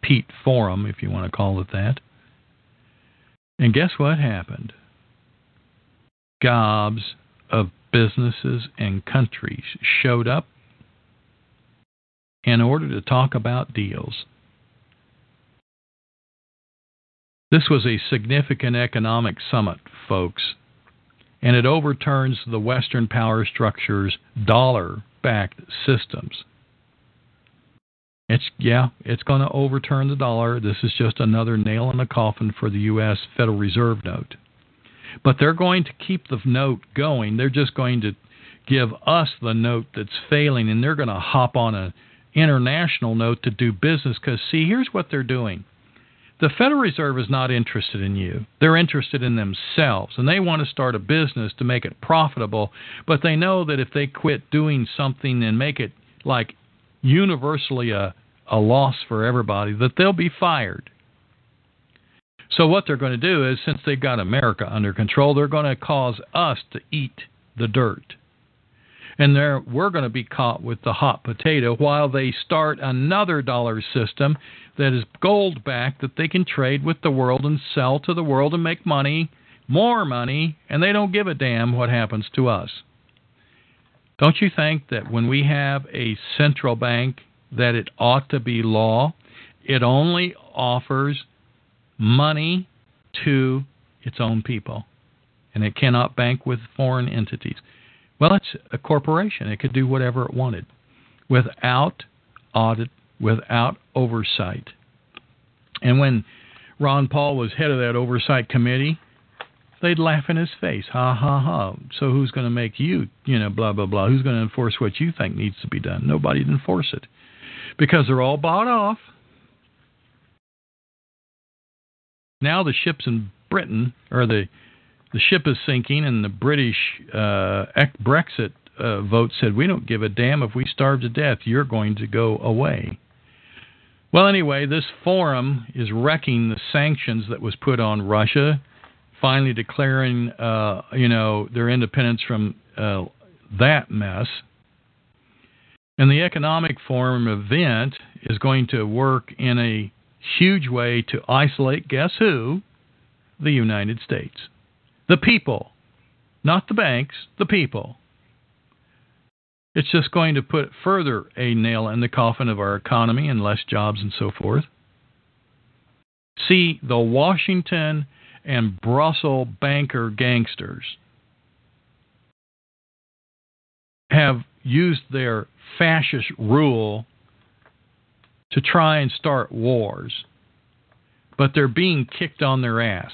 Pete Forum, if you want to call it that. And guess what happened? Gobs of businesses and countries showed up in order to talk about deals. This was a significant economic summit, folks, and it overturns the Western power structure's dollar backed systems. It's yeah, it's going to overturn the dollar. This is just another nail in the coffin for the U.S. Federal Reserve note. But they're going to keep the note going. They're just going to give us the note that's failing, and they're going to hop on a international note to do business. Because see, here's what they're doing. The Federal Reserve is not interested in you. They're interested in themselves, and they want to start a business to make it profitable. But they know that if they quit doing something and make it like universally a, a loss for everybody, that they'll be fired. So what they're going to do is, since they've got America under control, they're going to cause us to eat the dirt. And there, we're going to be caught with the hot potato while they start another dollar system that is gold backed that they can trade with the world and sell to the world and make money, more money, and they don't give a damn what happens to us. Don't you think that when we have a central bank that it ought to be law? It only offers money to its own people, and it cannot bank with foreign entities. Well, it's a corporation. It could do whatever it wanted without audit, without oversight. And when Ron Paul was head of that oversight committee, they'd laugh in his face. Ha ha ha. So who's going to make you, you know, blah blah blah. Who's going to enforce what you think needs to be done? Nobody'd enforce it because they're all bought off. Now the ships in Britain or the the ship is sinking, and the British uh, Brexit uh, vote said we don't give a damn if we starve to death. You're going to go away. Well, anyway, this forum is wrecking the sanctions that was put on Russia, finally declaring, uh, you know, their independence from uh, that mess. And the Economic Forum event is going to work in a huge way to isolate, guess who? The United States. The people. Not the banks, the people. It's just going to put further a nail in the coffin of our economy and less jobs and so forth. See, the Washington and Brussels banker gangsters have used their fascist rule to try and start wars, but they're being kicked on their ass.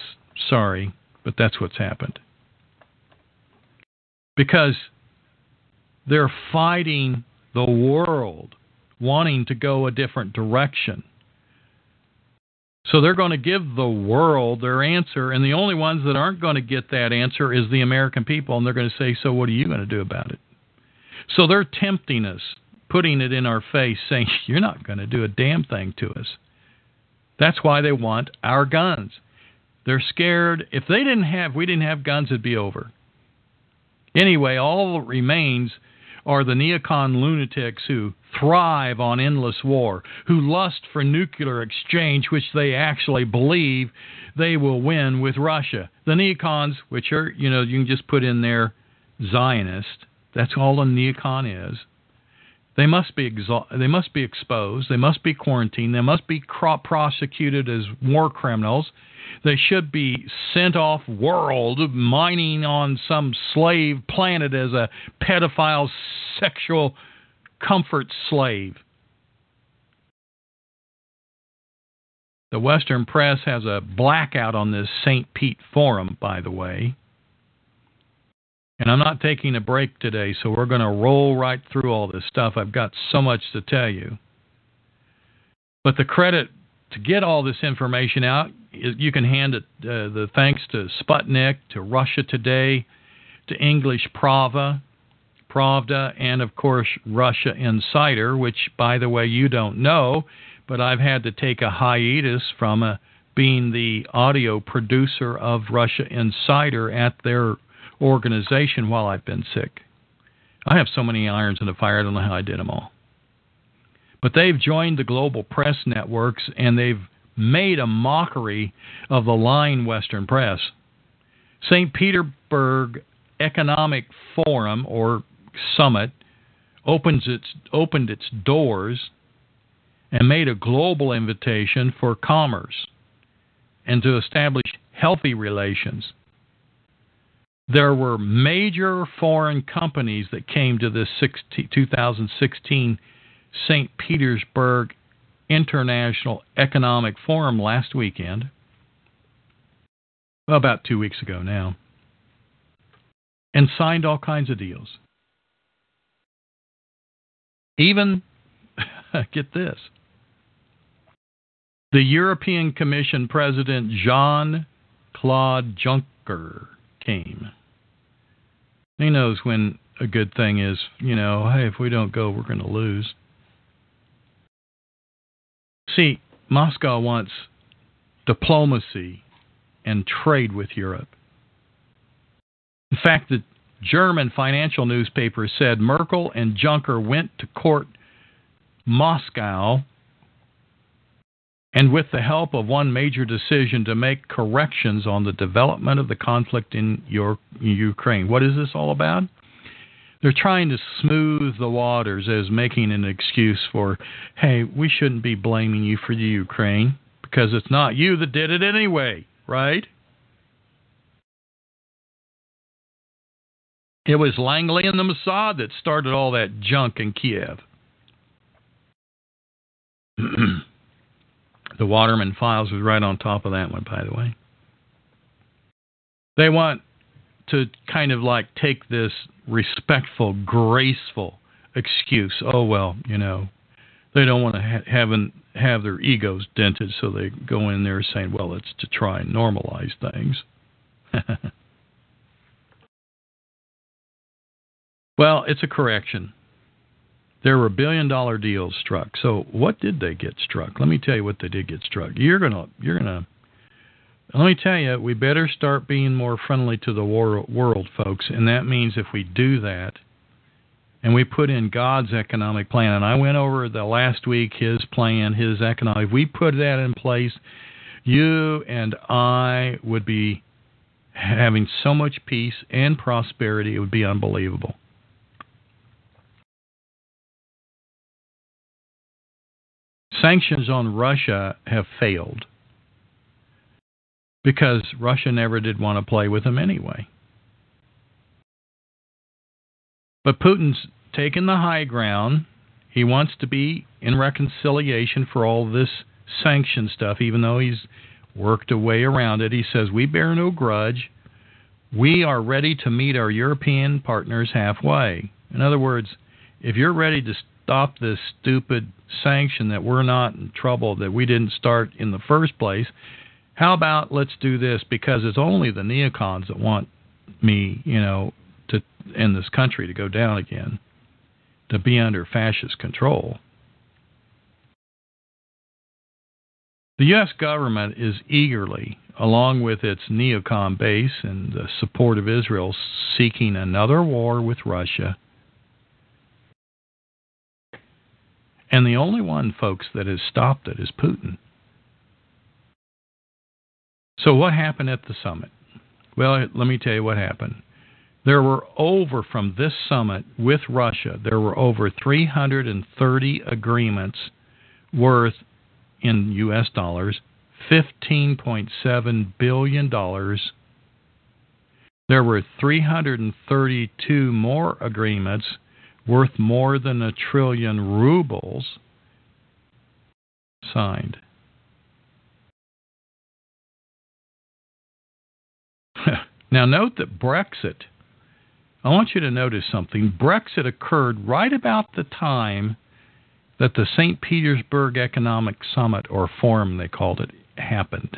Sorry, but that's what's happened. Because they're fighting the world, wanting to go a different direction. So they're going to give the world their answer, and the only ones that aren't going to get that answer is the American people, and they're going to say, So what are you going to do about it? So they're tempting us, putting it in our face, saying, You're not going to do a damn thing to us. That's why they want our guns. They're scared. If they didn't have, we didn't have guns, it'd be over. Anyway, all that remains are the neocon lunatics who thrive on endless war, who lust for nuclear exchange, which they actually believe they will win with Russia. The neocons, which are, you know, you can just put in there Zionist. That's all a neocon is. They must be exo- they must be exposed. They must be quarantined. They must be cro- prosecuted as war criminals. They should be sent off world, mining on some slave planet as a pedophile sexual comfort slave. The Western press has a blackout on this St. Pete forum, by the way. And I'm not taking a break today, so we're going to roll right through all this stuff. I've got so much to tell you. But the credit to get all this information out, you can hand it uh, the thanks to Sputnik, to Russia Today, to English Prava, Pravda, and of course Russia Insider, which, by the way, you don't know, but I've had to take a hiatus from uh, being the audio producer of Russia Insider at their organization while I've been sick. I have so many irons in the fire, I don't know how I did them all. But they've joined the global press networks and they've made a mockery of the lying Western press. St. Petersburg Economic Forum or Summit opens its opened its doors and made a global invitation for commerce and to establish healthy relations. There were major foreign companies that came to this 16, 2016 St. Petersburg International Economic Forum last weekend. Well, about two weeks ago now. And signed all kinds of deals. Even, get this, the European Commission President Jean Claude Juncker came. He knows when a good thing is, you know, hey, if we don't go, we're going to lose. See, Moscow wants diplomacy and trade with Europe. In fact, the German financial newspaper said Merkel and Juncker went to court Moscow and with the help of one major decision to make corrections on the development of the conflict in your, Ukraine. What is this all about? They're trying to smooth the waters as making an excuse for, hey, we shouldn't be blaming you for the Ukraine because it's not you that did it anyway, right? It was Langley and the Mossad that started all that junk in Kiev. the Waterman Files was right on top of that one, by the way. They want to kind of like take this respectful, graceful excuse. Oh well, you know, they don't want to ha- have an, have their egos dented, so they go in there saying, "Well, it's to try and normalize things." well, it's a correction. There were billion dollar deals struck. So what did they get struck? Let me tell you what they did get struck. You're gonna you're gonna let me tell you, we better start being more friendly to the wor- world, folks. And that means if we do that, and we put in God's economic plan, and I went over the last week His plan, His economic. If we put that in place, you and I would be having so much peace and prosperity, it would be unbelievable. Sanctions on Russia have failed because Russia never did want to play with them anyway. But Putin's taken the high ground. He wants to be in reconciliation for all this sanction stuff, even though he's worked a way around it. He says, We bear no grudge. We are ready to meet our European partners halfway. In other words, if you're ready to stop this stupid sanction that we're not in trouble, that we didn't start in the first place, how about let's do this because it's only the neocons that want me, you know, to in this country to go down again, to be under fascist control. The U.S. government is eagerly, along with its neocon base and the support of Israel, seeking another war with Russia. And the only one, folks, that has stopped it is Putin. So, what happened at the summit? Well, let me tell you what happened. There were over, from this summit with Russia, there were over 330 agreements worth, in U.S. dollars, $15.7 billion. There were 332 more agreements worth more than a trillion rubles signed. now, note that Brexit, I want you to notice something. Brexit occurred right about the time that the St. Petersburg Economic Summit, or Forum they called it, happened.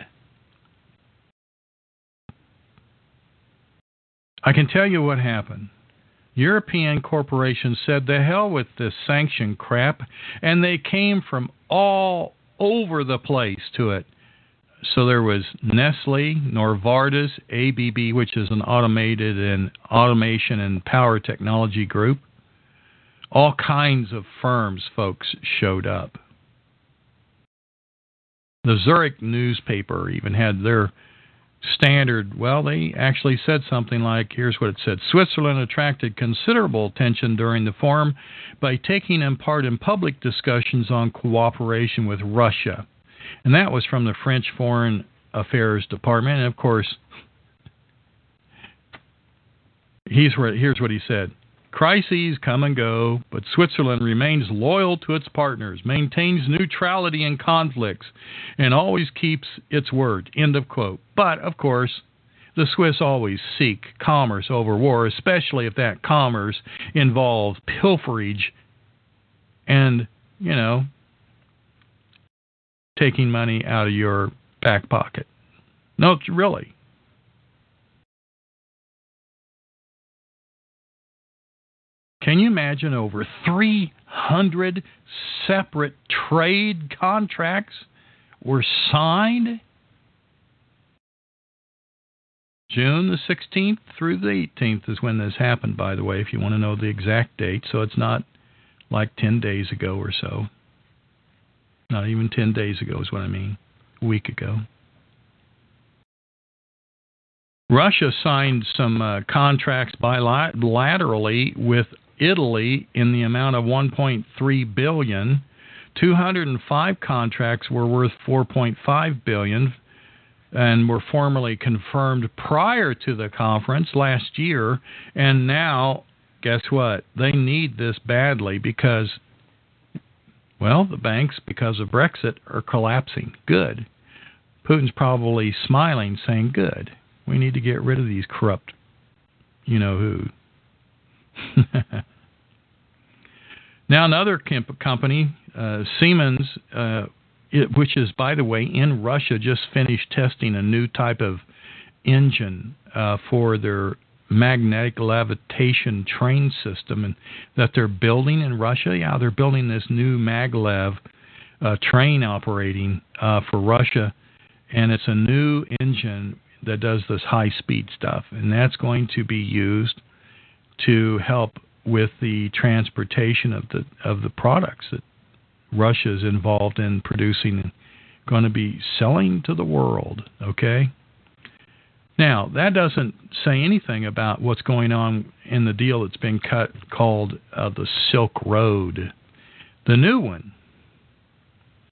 I can tell you what happened. European corporations said, the hell with this sanction crap, and they came from all over the place to it. So there was Nestle, Novartis, ABB, which is an automated and automation and power technology group. All kinds of firms, folks, showed up. The Zurich newspaper even had their standard. Well, they actually said something like here's what it said Switzerland attracted considerable attention during the forum by taking in part in public discussions on cooperation with Russia. And that was from the French Foreign Affairs Department. And of course, he's, here's what he said Crises come and go, but Switzerland remains loyal to its partners, maintains neutrality in conflicts, and always keeps its word. End of quote. But, of course, the Swiss always seek commerce over war, especially if that commerce involves pilferage and, you know, taking money out of your back pocket. No, really. Can you imagine over 300 separate trade contracts were signed? June the 16th through the 18th is when this happened, by the way, if you want to know the exact date. So it's not like 10 days ago or so. Not even 10 days ago is what I mean, a week ago. Russia signed some uh, contracts bilaterally with Italy in the amount of 1.3 billion. 205 contracts were worth 4.5 billion and were formally confirmed prior to the conference last year and now guess what? They need this badly because well, the banks because of Brexit are collapsing. Good. Putin's probably smiling saying, "Good. We need to get rid of these corrupt you know who." now, another company, uh, Siemens, uh, it, which is, by the way, in Russia, just finished testing a new type of engine uh, for their magnetic levitation train system and that they're building in Russia. Yeah, they're building this new maglev uh, train operating uh, for Russia, and it's a new engine that does this high speed stuff, and that's going to be used to help with the transportation of the of the products that Russia is involved in producing and going to be selling to the world. Okay. Now that doesn't say anything about what's going on in the deal that's been cut called uh, the Silk Road, the new one.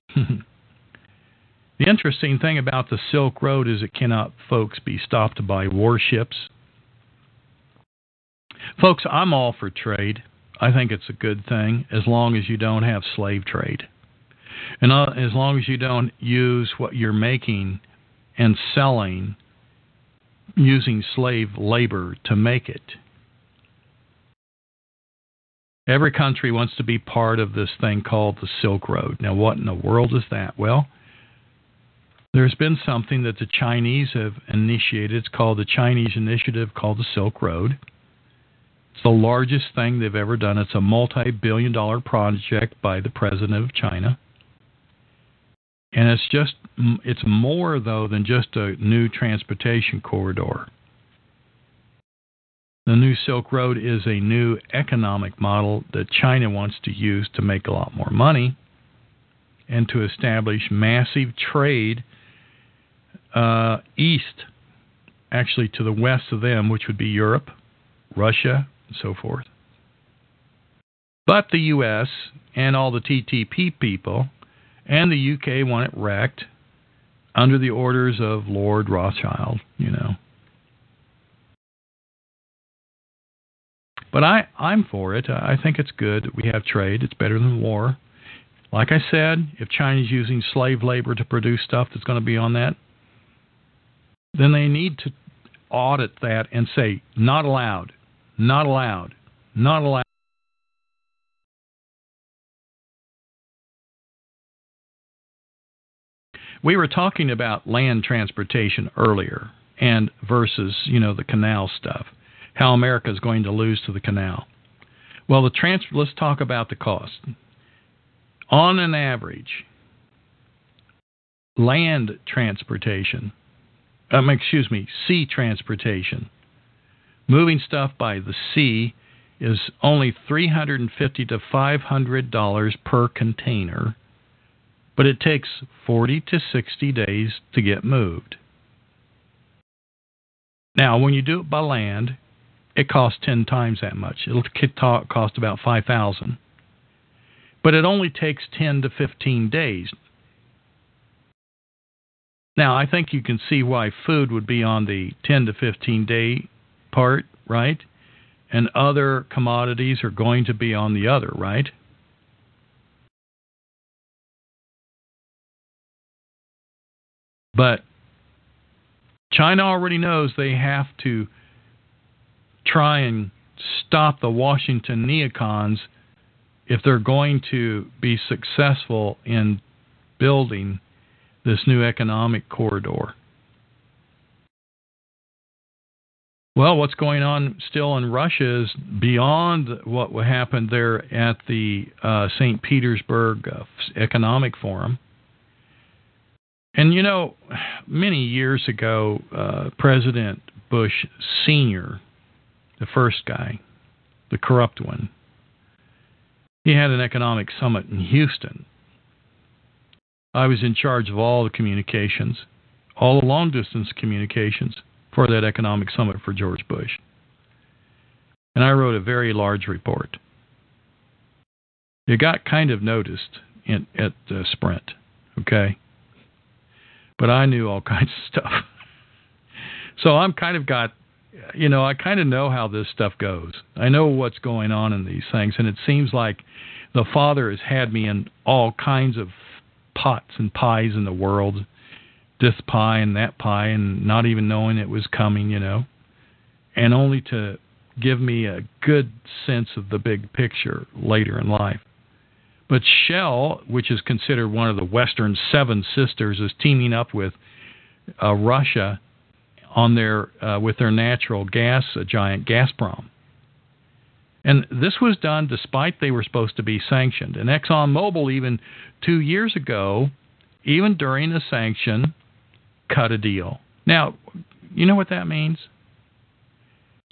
the interesting thing about the Silk Road is it cannot, folks, be stopped by warships Folks, I'm all for trade. I think it's a good thing as long as you don't have slave trade. And uh, as long as you don't use what you're making and selling using slave labor to make it. Every country wants to be part of this thing called the Silk Road. Now, what in the world is that? Well, there's been something that the Chinese have initiated. It's called the Chinese Initiative called the Silk Road. It's the largest thing they've ever done. It's a multi billion dollar project by the president of China. And it's just, it's more, though, than just a new transportation corridor. The new Silk Road is a new economic model that China wants to use to make a lot more money and to establish massive trade uh, east, actually to the west of them, which would be Europe, Russia, and so forth. But the U.S. and all the TTP people and the UK want it wrecked under the orders of Lord Rothschild, you know. But I, I'm for it. I think it's good that we have trade. It's better than war. Like I said, if China's using slave labor to produce stuff that's going to be on that, then they need to audit that and say, not allowed. Not allowed. Not allowed. We were talking about land transportation earlier and versus, you know, the canal stuff. How America is going to lose to the canal. Well, the trans let's talk about the cost. On an average, land transportation, um, excuse me, sea transportation Moving stuff by the sea is only 350 to 500 dollars per container, but it takes 40 to 60 days to get moved. Now, when you do it by land, it costs 10 times that much. It'll cost about 5,000. But it only takes 10 to 15 days. Now, I think you can see why food would be on the 10 to 15 day part, right? and other commodities are going to be on the other, right? But China already knows they have to try and stop the Washington neocons if they're going to be successful in building this new economic corridor. Well, what's going on still in Russia is beyond what happened there at the uh, St. Petersburg uh, Economic Forum. And you know, many years ago, uh, President Bush Sr., the first guy, the corrupt one, he had an economic summit in Houston. I was in charge of all the communications, all the long distance communications for that economic summit for George Bush. And I wrote a very large report. It got kind of noticed in, at uh, Sprint, okay? But I knew all kinds of stuff. so I'm kind of got, you know, I kind of know how this stuff goes. I know what's going on in these things, and it seems like the Father has had me in all kinds of pots and pies in the world this pie and that pie and not even knowing it was coming, you know, and only to give me a good sense of the big picture later in life. But Shell, which is considered one of the Western Seven Sisters, is teaming up with uh, Russia on their uh, with their natural gas uh, giant Gazprom. And this was done despite they were supposed to be sanctioned. And ExxonMobil, even two years ago, even during the sanction, cut a deal. Now, you know what that means?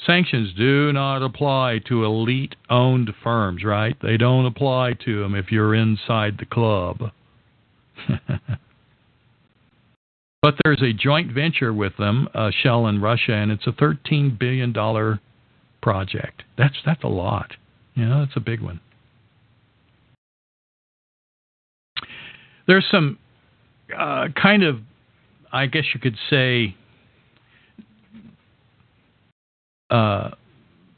Sanctions do not apply to elite owned firms, right? They don't apply to them if you're inside the club. but there's a joint venture with them, uh, Shell in Russia, and it's a $13 billion project. That's that's a lot. You know, that's a big one. There's some uh, kind of I guess you could say, uh,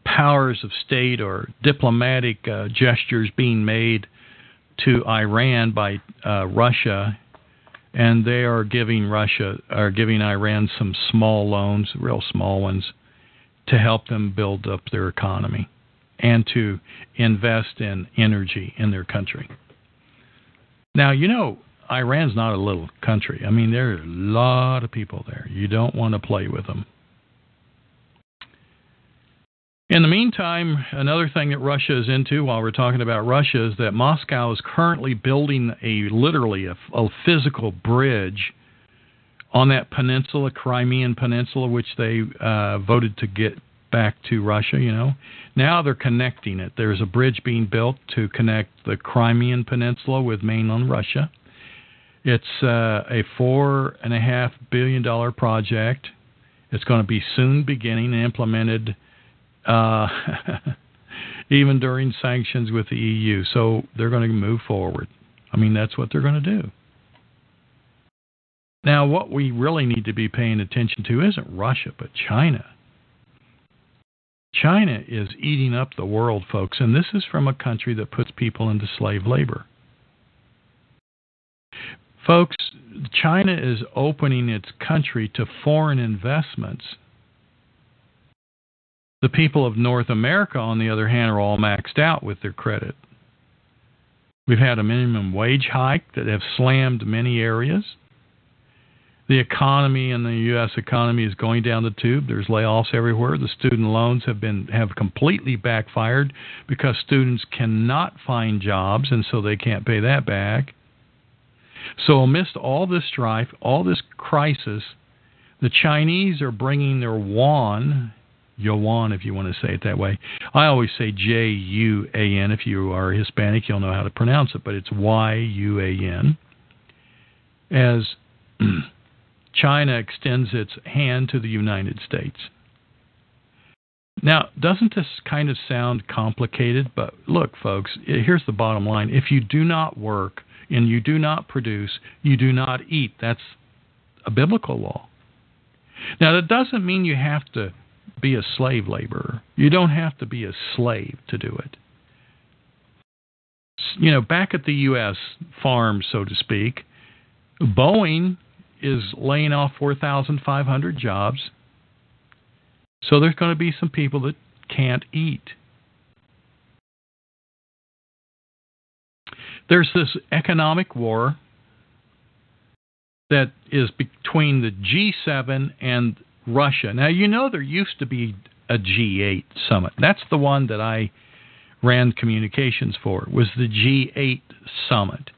powers of state or diplomatic uh, gestures being made to Iran by uh, Russia, and they are giving Russia are giving Iran some small loans, real small ones, to help them build up their economy and to invest in energy in their country. Now, you know, Iran's not a little country. I mean, there are a lot of people there. You don't want to play with them. In the meantime, another thing that Russia is into while we're talking about Russia is that Moscow is currently building a literally a, a physical bridge on that peninsula, Crimean Peninsula, which they uh, voted to get back to Russia. You know, now they're connecting it. There's a bridge being built to connect the Crimean Peninsula with mainland Russia. It's uh, a four and a half billion dollar project. It's going to be soon beginning and implemented, uh, even during sanctions with the EU. So they're going to move forward. I mean, that's what they're going to do. Now, what we really need to be paying attention to isn't Russia, but China. China is eating up the world, folks, and this is from a country that puts people into slave labor. Folks, China is opening its country to foreign investments. The people of North America, on the other hand, are all maxed out with their credit. We've had a minimum wage hike that have slammed many areas. The economy and the U.S. economy is going down the tube. There's layoffs everywhere. The student loans have been have completely backfired because students cannot find jobs, and so they can't pay that back. So, amidst all this strife, all this crisis, the Chinese are bringing their yuan, yuan if you want to say it that way. I always say J U A N. If you are Hispanic, you'll know how to pronounce it, but it's Y U A N. As China extends its hand to the United States. Now, doesn't this kind of sound complicated? But look, folks, here's the bottom line. If you do not work, and you do not produce, you do not eat. That's a biblical law. Now, that doesn't mean you have to be a slave laborer. You don't have to be a slave to do it. You know, back at the U.S. farm, so to speak, Boeing is laying off 4,500 jobs. So there's going to be some people that can't eat. There's this economic war that is between the G7 and Russia. Now, you know there used to be a G8 summit. That's the one that I ran communications for. Was the G8 summit.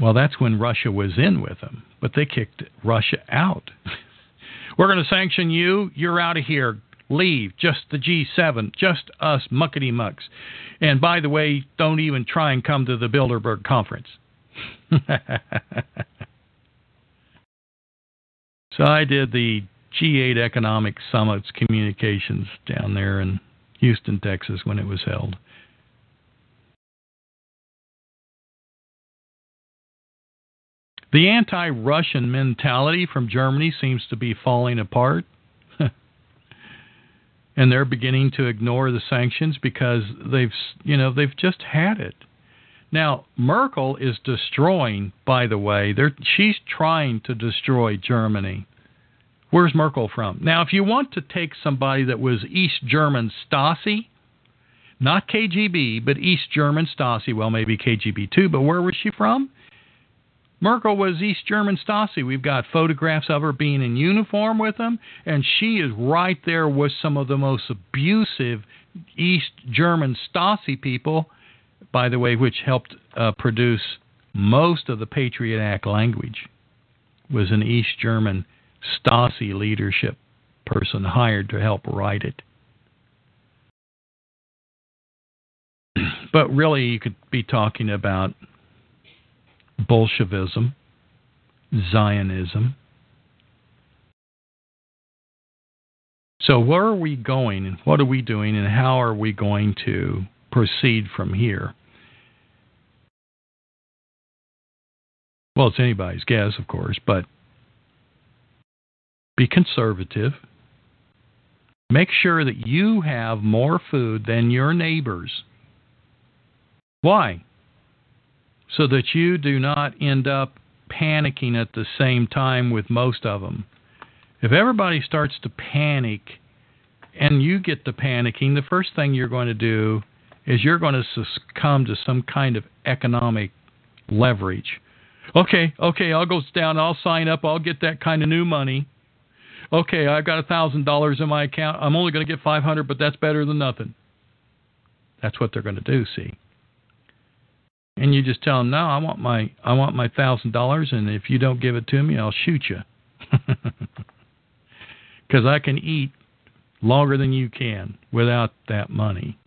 Well, that's when Russia was in with them, but they kicked Russia out. We're going to sanction you. You're out of here. Leave. Just the G7. Just us muckety mucks. And by the way, don't even try and come to the Bilderberg conference. so I did the G8 Economic Summits communications down there in Houston, Texas when it was held. The anti Russian mentality from Germany seems to be falling apart. And they're beginning to ignore the sanctions because they've you know they've just had it. Now Merkel is destroying, by the way, she's trying to destroy Germany. Where's Merkel from? Now, if you want to take somebody that was East German Stasi, not KGB, but East German Stasi, well, maybe KGB too, but where was she from? Merkel was East German Stasi. We've got photographs of her being in uniform with them, and she is right there with some of the most abusive East German Stasi people, by the way, which helped uh, produce most of the Patriot Act language, was an East German Stasi leadership person hired to help write it. but really, you could be talking about Bolshevism, Zionism. So, where are we going and what are we doing and how are we going to proceed from here? Well, it's anybody's guess, of course, but be conservative. Make sure that you have more food than your neighbors. Why? So that you do not end up panicking at the same time with most of them. If everybody starts to panic and you get to panicking, the first thing you're going to do is you're going to succumb to some kind of economic leverage. Okay, okay, I'll go down, I'll sign up, I'll get that kind of new money. Okay, I've got a thousand dollars in my account. I'm only going to get five hundred, but that's better than nothing. That's what they're going to do. See, and you just tell them, "No, I want my I want my thousand dollars, and if you don't give it to me, I'll shoot you." Because I can eat longer than you can without that money.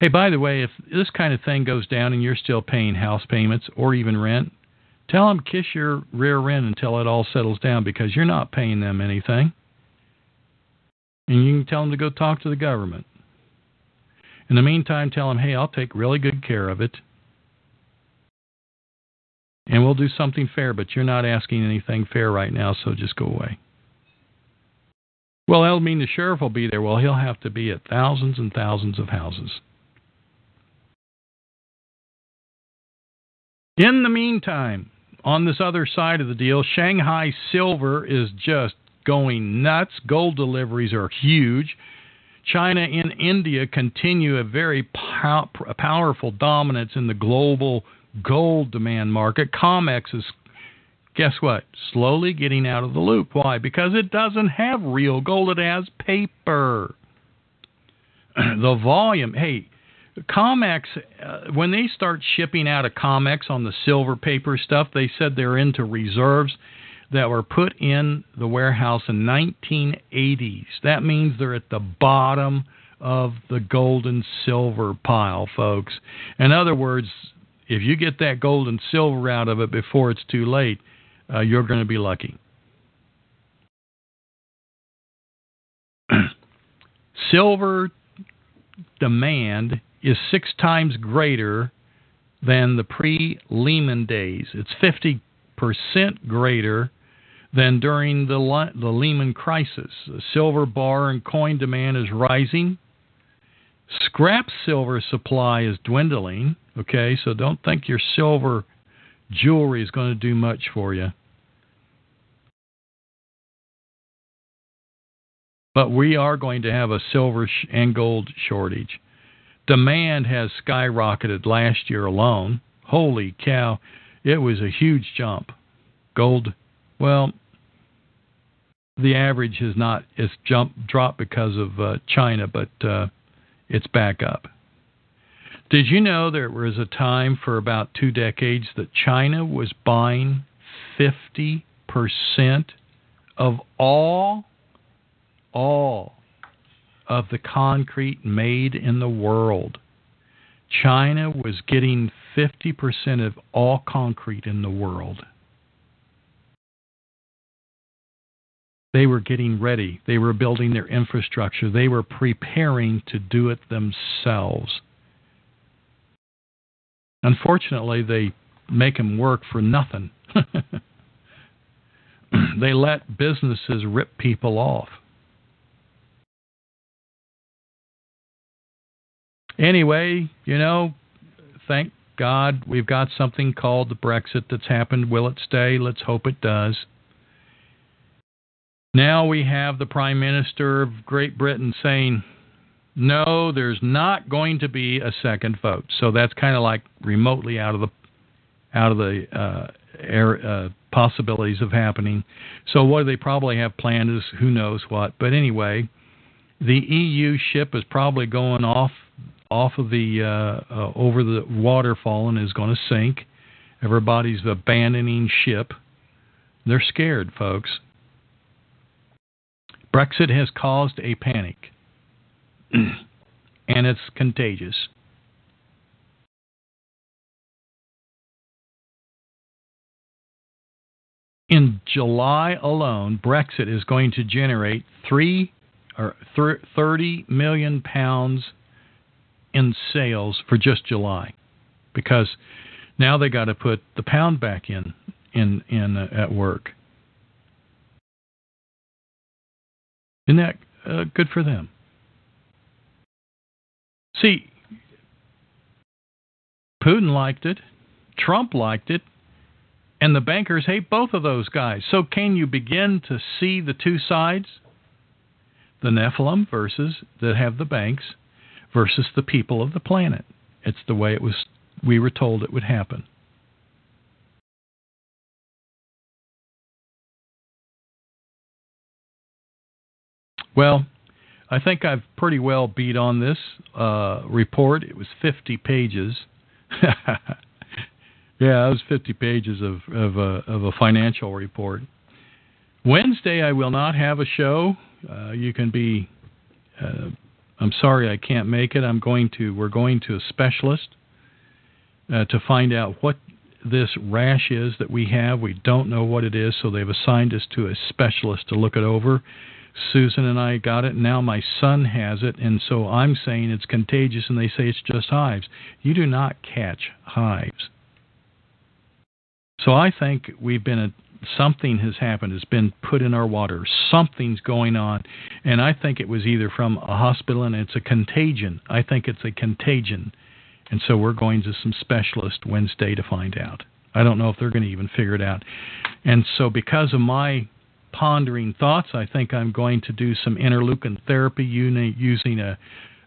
Hey, by the way, if this kind of thing goes down and you're still paying house payments or even rent, tell them kiss your rear end until it all settles down because you're not paying them anything. And you can tell them to go talk to the government. In the meantime, tell him, hey, I'll take really good care of it. And we'll do something fair, but you're not asking anything fair right now, so just go away. Well, that'll mean the sheriff will be there. Well, he'll have to be at thousands and thousands of houses. In the meantime, on this other side of the deal, Shanghai silver is just going nuts. Gold deliveries are huge. China and India continue a very pow- powerful dominance in the global gold demand market. COMEX is, guess what, slowly getting out of the loop. Why? Because it doesn't have real gold, it has paper. the volume, hey, COMEX, uh, when they start shipping out of COMEX on the silver paper stuff, they said they're into reserves that were put in the warehouse in 1980s. That means they're at the bottom of the gold and silver pile, folks. In other words, if you get that gold and silver out of it before it's too late, uh, you're going to be lucky. silver demand is six times greater than the pre Lehman days. It's 50% greater than during the, Le- the Lehman crisis. The silver bar and coin demand is rising. Scrap silver supply is dwindling. Okay, so don't think your silver jewelry is going to do much for you. But we are going to have a silver sh- and gold shortage. Demand has skyrocketed last year alone. Holy cow, it was a huge jump. Gold, well, the average has not it's jumped dropped because of uh, China, but uh, it's back up. Did you know there was a time for about two decades that China was buying 50% of all all of the concrete made in the world. China was getting 50% of all concrete in the world. They were getting ready. They were building their infrastructure. They were preparing to do it themselves. Unfortunately, they make them work for nothing. they let businesses rip people off. Anyway, you know, thank God we've got something called the Brexit that's happened. Will it stay? Let's hope it does. Now we have the Prime Minister of Great Britain saying, no, there's not going to be a second vote. So that's kind of like remotely out of the out of the uh, air, uh, possibilities of happening. So what they probably have planned is who knows what. But anyway, the EU ship is probably going off off of the uh, uh, over the waterfall and is going to sink. Everybody's abandoning ship. They're scared, folks. Brexit has caused a panic, and it's contagious. In July alone, Brexit is going to generate three or thirty million pounds in sales for just July, because now they got to put the pound back in in in uh, at work. Isn't that uh, good for them? See, Putin liked it, Trump liked it, and the bankers hate both of those guys. So, can you begin to see the two sides? The Nephilim versus that have the banks versus the people of the planet. It's the way it was we were told it would happen. Well, I think I've pretty well beat on this uh, report. It was 50 pages. yeah, it was 50 pages of of a, of a financial report. Wednesday, I will not have a show. Uh, you can be. Uh, I'm sorry, I can't make it. I'm going to. We're going to a specialist uh, to find out what this rash is that we have. We don't know what it is, so they've assigned us to a specialist to look it over. Susan and I got it, now my son has it, and so I'm saying it's contagious, and they say it's just hives. You do not catch hives. So I think we've been a, something has happened. It's been put in our water. Something's going on, and I think it was either from a hospital, and it's a contagion. I think it's a contagion, and so we're going to some specialist Wednesday to find out. I don't know if they're going to even figure it out. And so, because of my pondering thoughts. I think I'm going to do some interleukin therapy using a,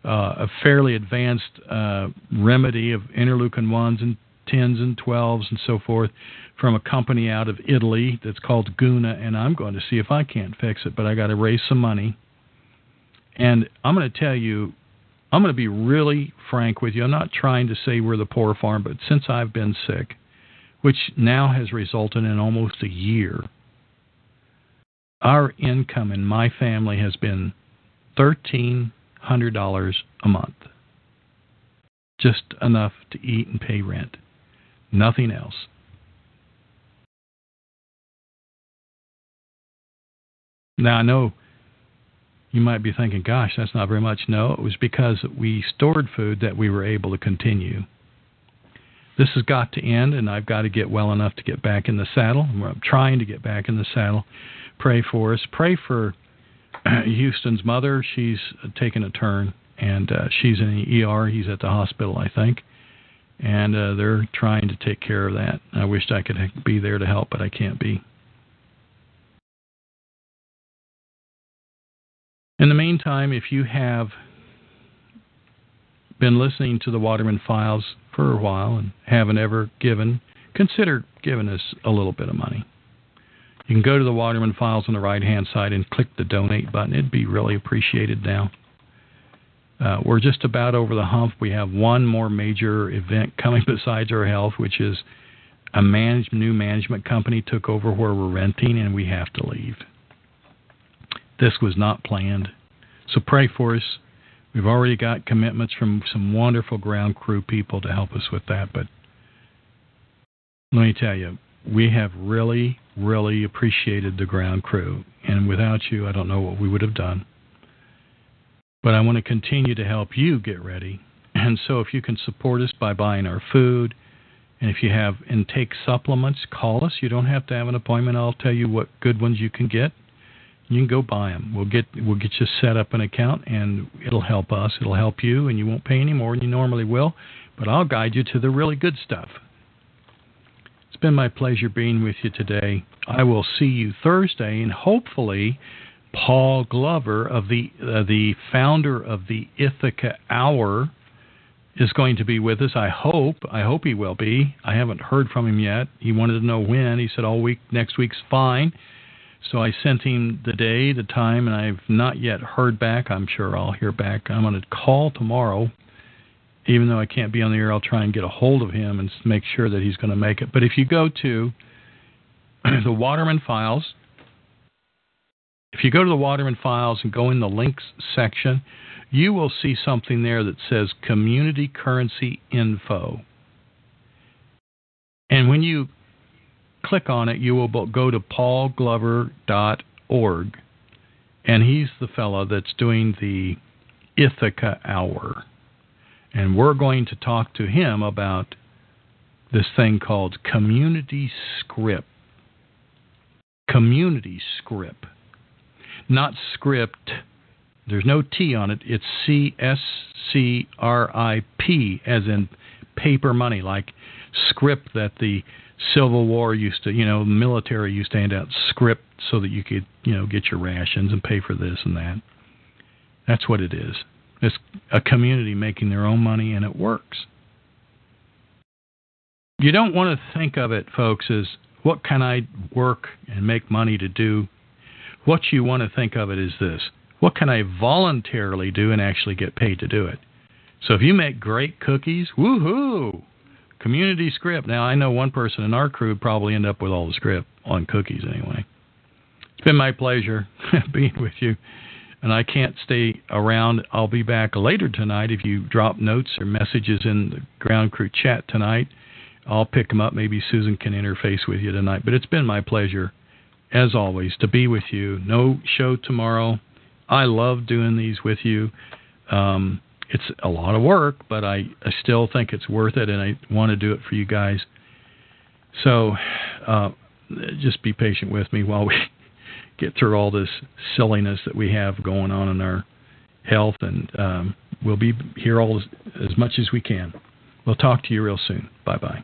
uh, a fairly advanced uh, remedy of interleukin 1s and 10s and 12s and so forth from a company out of Italy that's called Guna, and I'm going to see if I can't fix it, but I got to raise some money. And I'm going to tell you, I'm going to be really frank with you. I'm not trying to say we're the poor farm, but since I've been sick, which now has resulted in almost a year our income in my family has been $1,300 a month. Just enough to eat and pay rent. Nothing else. Now, I know you might be thinking, gosh, that's not very much. No, it was because we stored food that we were able to continue. This has got to end, and I've got to get well enough to get back in the saddle. I'm trying to get back in the saddle. Pray for us. Pray for Houston's mother. She's taken a turn, and uh, she's in the ER. He's at the hospital, I think, and uh, they're trying to take care of that. I wished I could be there to help, but I can't be. In the meantime, if you have been listening to the Waterman Files for a while and haven't ever given, consider giving us a little bit of money. You can go to the Waterman Files on the right hand side and click the donate button. It'd be really appreciated now. Uh, we're just about over the hump. We have one more major event coming besides our health, which is a new management company took over where we're renting, and we have to leave. This was not planned. So pray for us. We've already got commitments from some wonderful ground crew people to help us with that. But let me tell you, we have really, really appreciated the ground crew. And without you, I don't know what we would have done. But I want to continue to help you get ready. And so if you can support us by buying our food, and if you have intake supplements, call us. You don't have to have an appointment. I'll tell you what good ones you can get you can go buy them. We'll get we'll get you set up an account, and it'll help us. It'll help you, and you won't pay any more than you normally will. But I'll guide you to the really good stuff. It's been my pleasure being with you today. I will see you Thursday, and hopefully, Paul Glover of the uh, the founder of the Ithaca Hour is going to be with us. I hope. I hope he will be. I haven't heard from him yet. He wanted to know when. He said all week next week's fine. So I sent him the day, the time, and I've not yet heard back. I'm sure I'll hear back. I'm going to call tomorrow. Even though I can't be on the air, I'll try and get a hold of him and make sure that he's going to make it. But if you go to the Waterman Files, if you go to the Waterman Files and go in the links section, you will see something there that says Community Currency Info. And when you click on it, you will go to paulglover.org, and he's the fellow that's doing the Ithaca Hour. And we're going to talk to him about this thing called Community Scrip. Community Scrip. Not script. There's no T on it. It's C S C R I P, as in paper money, like script that the Civil War used to, you know, military used to hand out script so that you could, you know, get your rations and pay for this and that. That's what it is. It's a community making their own money, and it works. You don't want to think of it, folks, as what can I work and make money to do? What you want to think of it is this what can I voluntarily do and actually get paid to do it? So if you make great cookies, woohoo! Community scrip. Now, I know one person in our crew probably end up with all the script on cookies anyway. It's been my pleasure being with you, and I can't stay around. I'll be back later tonight. If you drop notes or messages in the ground crew chat tonight, I'll pick them up. Maybe Susan can interface with you tonight. But it's been my pleasure, as always, to be with you. No show tomorrow. I love doing these with you. Um, it's a lot of work, but I, I still think it's worth it, and I want to do it for you guys. So uh, just be patient with me while we get through all this silliness that we have going on in our health, and um, we'll be here all as, as much as we can. We'll talk to you real soon. Bye bye.